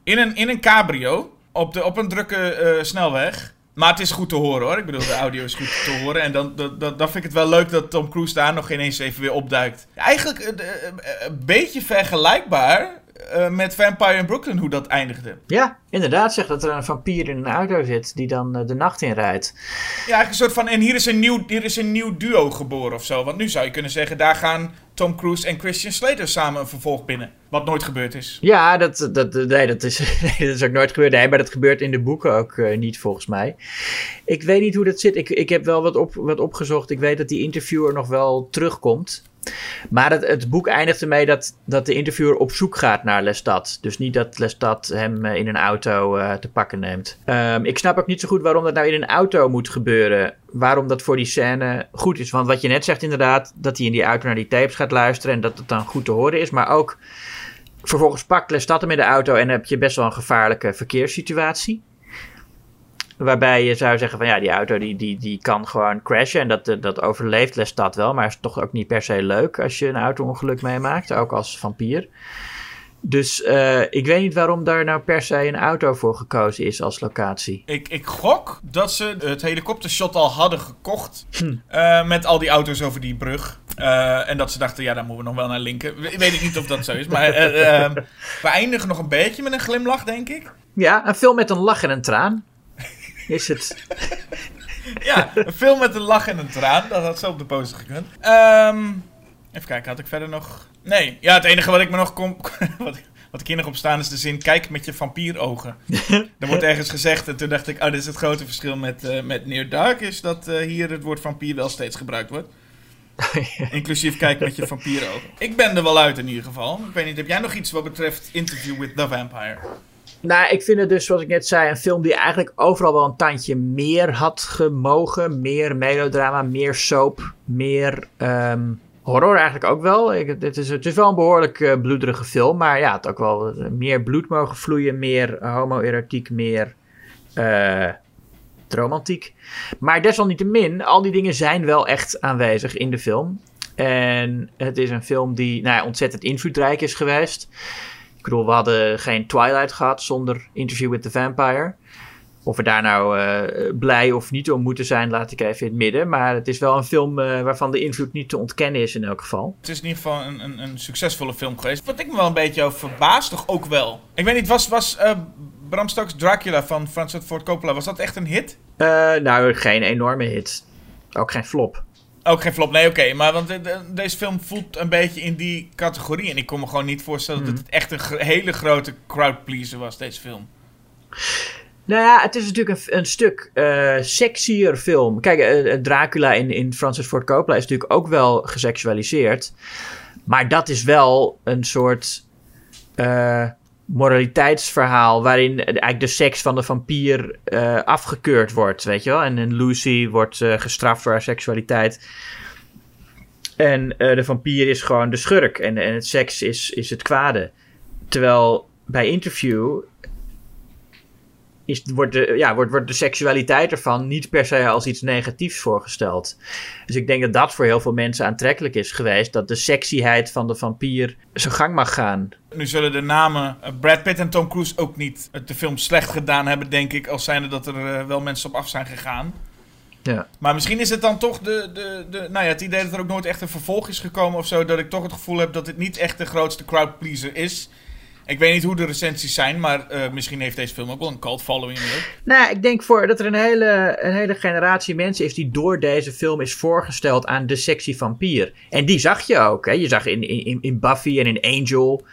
in een, in een cabrio, op, de, op een drukke snelweg. Maar het is goed te horen hoor. Ik bedoel, de audio is goed te horen. En dan, dan, dan, vind ik het wel leuk dat Tom Cruise daar nog ineens even weer opduikt. Eigenlijk eh, eh, eh, een beetje vergelijkbaar eh, met Vampire in Brooklyn, hoe dat eindigde. Ja, inderdaad, zegt dat er een vampier in een auto zit die dan eh, de nacht in rijdt. Ja, eigenlijk een soort van. En hier is een, nieuw, hier is een nieuw duo geboren of zo. Want nu zou je kunnen zeggen: daar gaan Tom Cruise en Christian Slater samen een vervolg binnen. Wat nooit gebeurd is. Ja, dat, dat, nee, dat, is, nee, dat is ook nooit gebeurd. Nee, maar dat gebeurt in de boeken ook eh, niet, volgens mij. Ik weet niet hoe dat zit. Ik, ik heb wel wat, op, wat opgezocht. Ik weet dat die interviewer nog wel terugkomt. Maar het, het boek eindigt ermee dat, dat de interviewer op zoek gaat naar Lestat. Dus niet dat Lestat hem eh, in een auto eh, te pakken neemt. Ehm, ik snap ook niet zo goed waarom dat nou in een auto moet gebeuren. Waarom dat voor die scène goed is. Want wat je net zegt inderdaad, dat hij in die auto naar die tapes gaat luisteren en dat het dan goed te horen is. Maar ook vervolgens pakt Lestat hem in de auto en heb je best wel een gevaarlijke verkeerssituatie. Waarbij je zou zeggen van ja, die auto die, die, die kan gewoon crashen. En dat, dat overleeft Lestat wel. Maar is toch ook niet per se leuk als je een auto-ongeluk meemaakt. Ook als vampier. Dus eh, ik weet niet waarom daar nou per se een auto voor gekozen is als locatie. Ik, ik gok dat ze het helikoptershot al hadden gekocht. eh, met al die auto's over die brug. Eh, en dat ze dachten, ja, daar moeten we nog wel naar linken. We- weet ik niet of dat zo is. Maar we eindigen nog een beetje met een glimlach, denk ik. Ja, een film met een lach en een traan. Is het. Ja, een film met een lach en een traan. Dat had zo op de poster gekund. Ehm, even kijken, had ik verder nog... Nee, ja, het enige wat ik me nog kom... Wat, wat ik hier nog op staan is de zin, kijk met je vampierogen. er wordt ergens gezegd, en toen dacht ik, oh, dit is het grote verschil met, eh met Near Dark, is dat eh, hier het woord vampier wel steeds gebruikt wordt. Inclusief kijk met je vampierogen. Ik ben er wel uit in ieder geval. Ik weet niet, heb jij nog iets wat betreft Interview with the Vampire? Nou, ik vind het dus, zoals ik net zei, een film die eigenlijk overal wel een tandje meer had gemogen. Meer melodrama, meer soap, meer ehm, horror eigenlijk ook wel. Ik, het, is, het is wel een behoorlijk eh, bloederige film, maar ja, het ook wel meer bloed mogen vloeien, meer homoerotiek, meer eh, romantiek. Maar desalniettemin, al die dingen zijn wel echt aanwezig in de film. En het is een film die nou ja, ontzettend invloedrijk is geweest. Ik bedoel, we hadden geen Twilight gehad zonder Interview with the Vampire. Of we daar nou eh, blij of niet om moeten zijn, laat ik even in het midden. Maar het is wel een film eh, waarvan de invloed niet te ontkennen is in elk geval. Het is in ieder geval een, een, een succesvolle film geweest. Wat ik me wel een beetje over verbaas, toch ook wel. Ik weet niet, was, was eh, Bram Stoker's Dracula van Francis Ford Coppola, was dat echt een hit? Eh, nou, geen enorme hit. Ook geen flop. Ook geen flop, nee, oké. maar want de- de- deze film voelt een beetje in die categorie. En ik kon me gewoon niet voorstellen dat het echt een gr- hele grote crowdpleaser was, deze film. Nou ja, het is natuurlijk een, een stuk eh sexier film. Kijk, eh, eh, Dracula in, in Francis Ford Coppola is natuurlijk ook wel geseksualiseerd. Maar dat is wel een soort eh, moraliteitsverhaal... waarin eigenlijk de seks van de vampier eh, afgekeurd wordt, weet je wel. En, en Lucy wordt eh, gestraft voor haar seksualiteit. En eh, de vampier is gewoon de schurk. En, en het seks is, is het kwade. Terwijl bij Interview is, wordt, de, ja, wordt, wordt de seksualiteit ervan niet per se als iets negatiefs voorgesteld. Dus ik denk dat dat voor heel veel mensen aantrekkelijk is geweest. Dat de sexyheid van de vampier zijn gang mag gaan. Nu zullen de namen eh, Brad Pitt en Tom Cruise ook niet het de film slecht gedaan hebben, denk ik. Als zijnde dat er eh, wel mensen op af zijn gegaan. Ja. Maar misschien is het dan toch de, de, de, nou ja, het idee dat er ook nooit echt een vervolg is gekomen of zo. Dat ik toch het gevoel heb dat het niet echt de grootste crowdpleaser is. Ik weet niet hoe de recensies zijn, maar eh, misschien heeft deze film ook wel een cult following. Nou, ik denk voor dat er een hele, een hele generatie mensen is die door deze film is voorgesteld aan de sexy vampier. En die zag je ook. Hè? Je zag in, in, in Buffy en in Angel.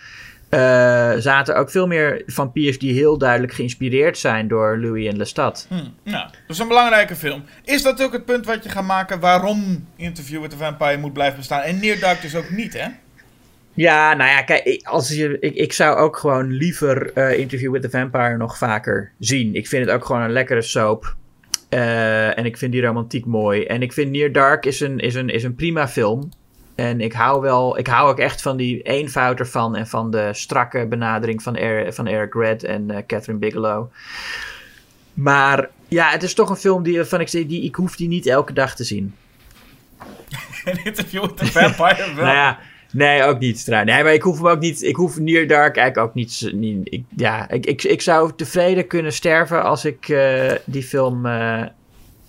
eh, zaten ook veel meer vampiers die heel duidelijk geïnspireerd zijn door Louis en Lestat. Hm, nou, dat is een belangrijke film. Is dat ook het punt wat je gaat maken waarom Interview with the Vampire moet blijven bestaan? En Near Dark dus ook niet, hè? Ja, nou ja, kijk, ik- als je, ik, ik zou ook gewoon liever eh, Interview with the Vampire nog vaker zien. Ik vind het ook gewoon een lekkere soap. Eh, en ik vind die romantiek mooi. En ik vind Near Dark is een, is een, is een prima film. En ik hou wel, ik hou ook echt van die eenvoud ervan en van de strakke benadering van, Er- van Eric Red en eh, Catherine Bigelow. Maar ja, het is toch een film die, van ik, zeg, die ik hoef die niet elke dag te zien. En Interview with the Vampire wel. Nou ja, nee, ook niet. Nee, maar ik hoef hem ook niet. Ik hoef Near Dark eigenlijk ook niet. niet ik, ja, ik, ik, ik zou tevreden kunnen sterven als ik eh, die film eh,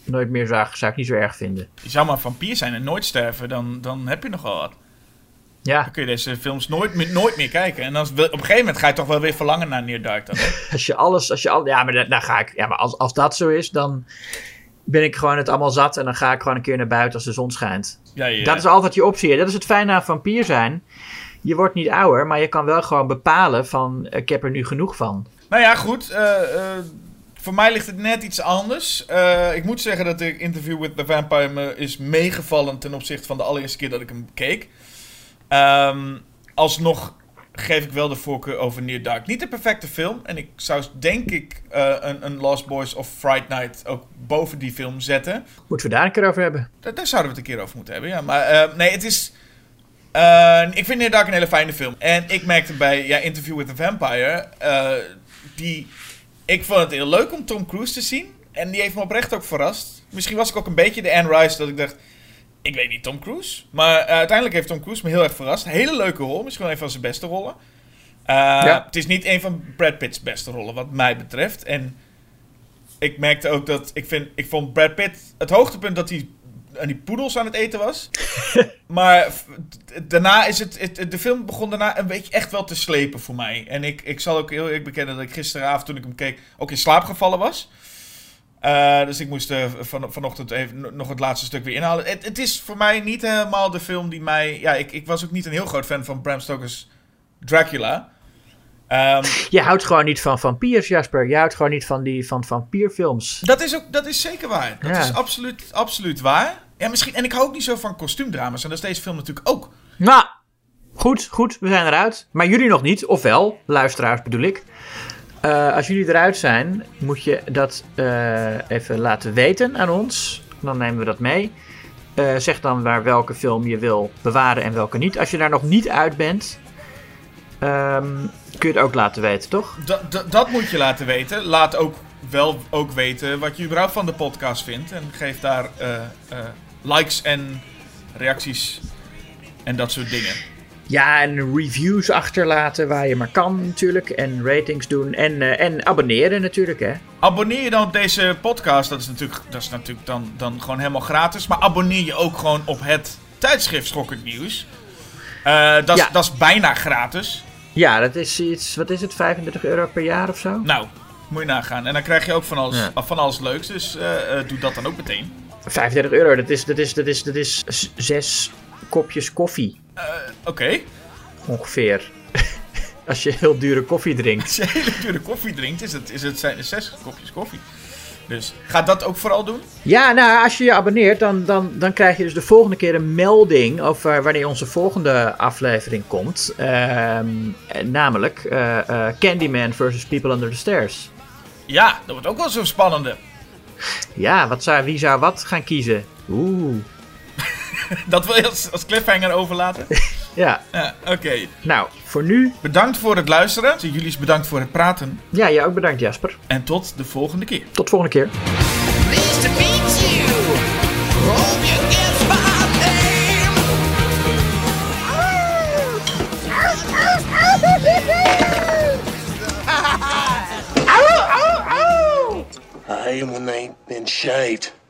nooit meer zag. Zou ik niet zo erg vinden. Je zou maar vampier zijn en nooit sterven, dan, dan heb je nog wel wat. Ja, Dan kun je deze films nooit, meer- nooit meer kijken. En dan, op een gegeven moment ga je toch wel weer verlangen naar Near Dark dan. als je alles. Als je al, ja, maar da- daar ga ik. Ja, maar als, als dat zo is, dan ben ik gewoon het allemaal zat. En dan ga ik gewoon een keer naar buiten als de zon schijnt. Ja, ja. Dat is altijd je optie. Dat is het fijne aan vampier zijn. Je wordt niet ouder, maar je kan wel gewoon bepalen van ik heb er nu genoeg van. Nou ja, goed. eh, eh, voor mij ligt het net iets anders. Eh, ik moet zeggen dat de Interview with the Vampire me is meegevallen ten opzichte van de allereerste keer dat ik hem keek. Ehm, alsnog geef ik wel de voorkeur over Near Dark. Niet de perfecte film. En ik zou denk ik eh, een, een Lost Boys of Fright Night ook boven die film zetten. Moeten we daar een keer over hebben? Daar, daar zouden we het een keer over moeten hebben, ja. Maar eh, nee, het is... eh, ik vind Near Dark een hele fijne film. En ik merkte bij ja, Interview with the Vampire... die... Ik vond het heel leuk om Tom Cruise te zien. En die heeft me oprecht ook verrast. Misschien was ik ook een beetje de Anne Rice dat ik dacht... Ik weet niet Tom Cruise. Maar eh, uiteindelijk heeft Tom Cruise me heel erg verrast. Hele leuke rol. Misschien wel een van zijn beste rollen. Eh, Ja. Het is niet een van Brad Pitt's beste rollen, wat mij betreft. En ik merkte ook dat... Ik, vind, ik vond Brad Pitt het hoogtepunt dat hij aan die poedels aan het eten was. maar daarna is het, het... De film begon daarna een beetje echt wel te slepen voor mij. En ik, ik zal ook heel eerlijk bekennen dat ik gisteravond toen ik hem keek... ook in slaap gevallen was. Eh, dus ik moest eh, van, vanochtend even nog het laatste stuk weer inhalen. Het, het is voor mij niet helemaal de film die mij... Ja, ik, ik was ook niet een heel groot fan van Bram Stoker's Dracula. Ehm, Je houdt gewoon niet van vampiers, Jasper. Je houdt gewoon niet van die van vampierfilms. dat, is ook, dat is zeker waar. Dat Ja. is absoluut, absoluut waar. Ja, misschien, en ik hou ook niet zo van kostuumdrama's. En dat is deze film natuurlijk ook. Nou, goed, goed. We zijn eruit. Maar jullie nog niet. Ofwel, luisteraars bedoel ik. Eh, als jullie eruit zijn, moet je dat eh, even laten weten aan ons. Dan nemen we dat mee. Eh, zeg dan waar welke film je wil bewaren en welke niet. Als je daar nog niet uit bent, ehm, kun je het ook laten weten, toch? Dat, dat, moet je laten weten. Laat ook wel ook weten wat je überhaupt van de podcast vindt. En geef daar likes en reacties en dat soort dingen. Ja, en reviews achterlaten waar je maar kan natuurlijk. En ratings doen. En, eh, en abonneren natuurlijk, hè. Abonneer je dan op deze podcast. Dat is natuurlijk, dat is natuurlijk dan, dan gewoon helemaal gratis. Maar abonneer je ook gewoon op het tijdschrift Schokkend Nieuws. Eh, dat, Ja. dat is bijna gratis. Ja, dat is iets, wat is het, 35 euro per jaar of zo? Nou, moet je nagaan. En dan krijg je ook van alles, Ja. van alles leuks. Dus eh, doe dat dan ook meteen. 35 euro, dat is, dat is, dat is, dat is zes kopjes koffie Oké. ongeveer. als je heel dure koffie drinkt. Als je hele dure koffie drinkt, is het, is het, zijn er zes kopjes koffie. Dus ga dat ook vooral doen. Ja, nou, als je je abonneert, dan, dan, dan krijg je dus de volgende keer een melding over wanneer onze volgende aflevering komt. Ehm, eh, namelijk eh, eh, Candyman versus People Under the Stairs. Ja, dat wordt ook wel zo'n spannende. Ja, wat zou, wie zou wat gaan kiezen? Oeh. dat wil je als, cliffhanger overlaten? ja. ja Oké. Nou, voor nu. Bedankt voor het luisteren. Jullie bedankt voor het praten. Ja, jij ook bedankt, Jasper. En tot de volgende keer. Tot de volgende keer. I am.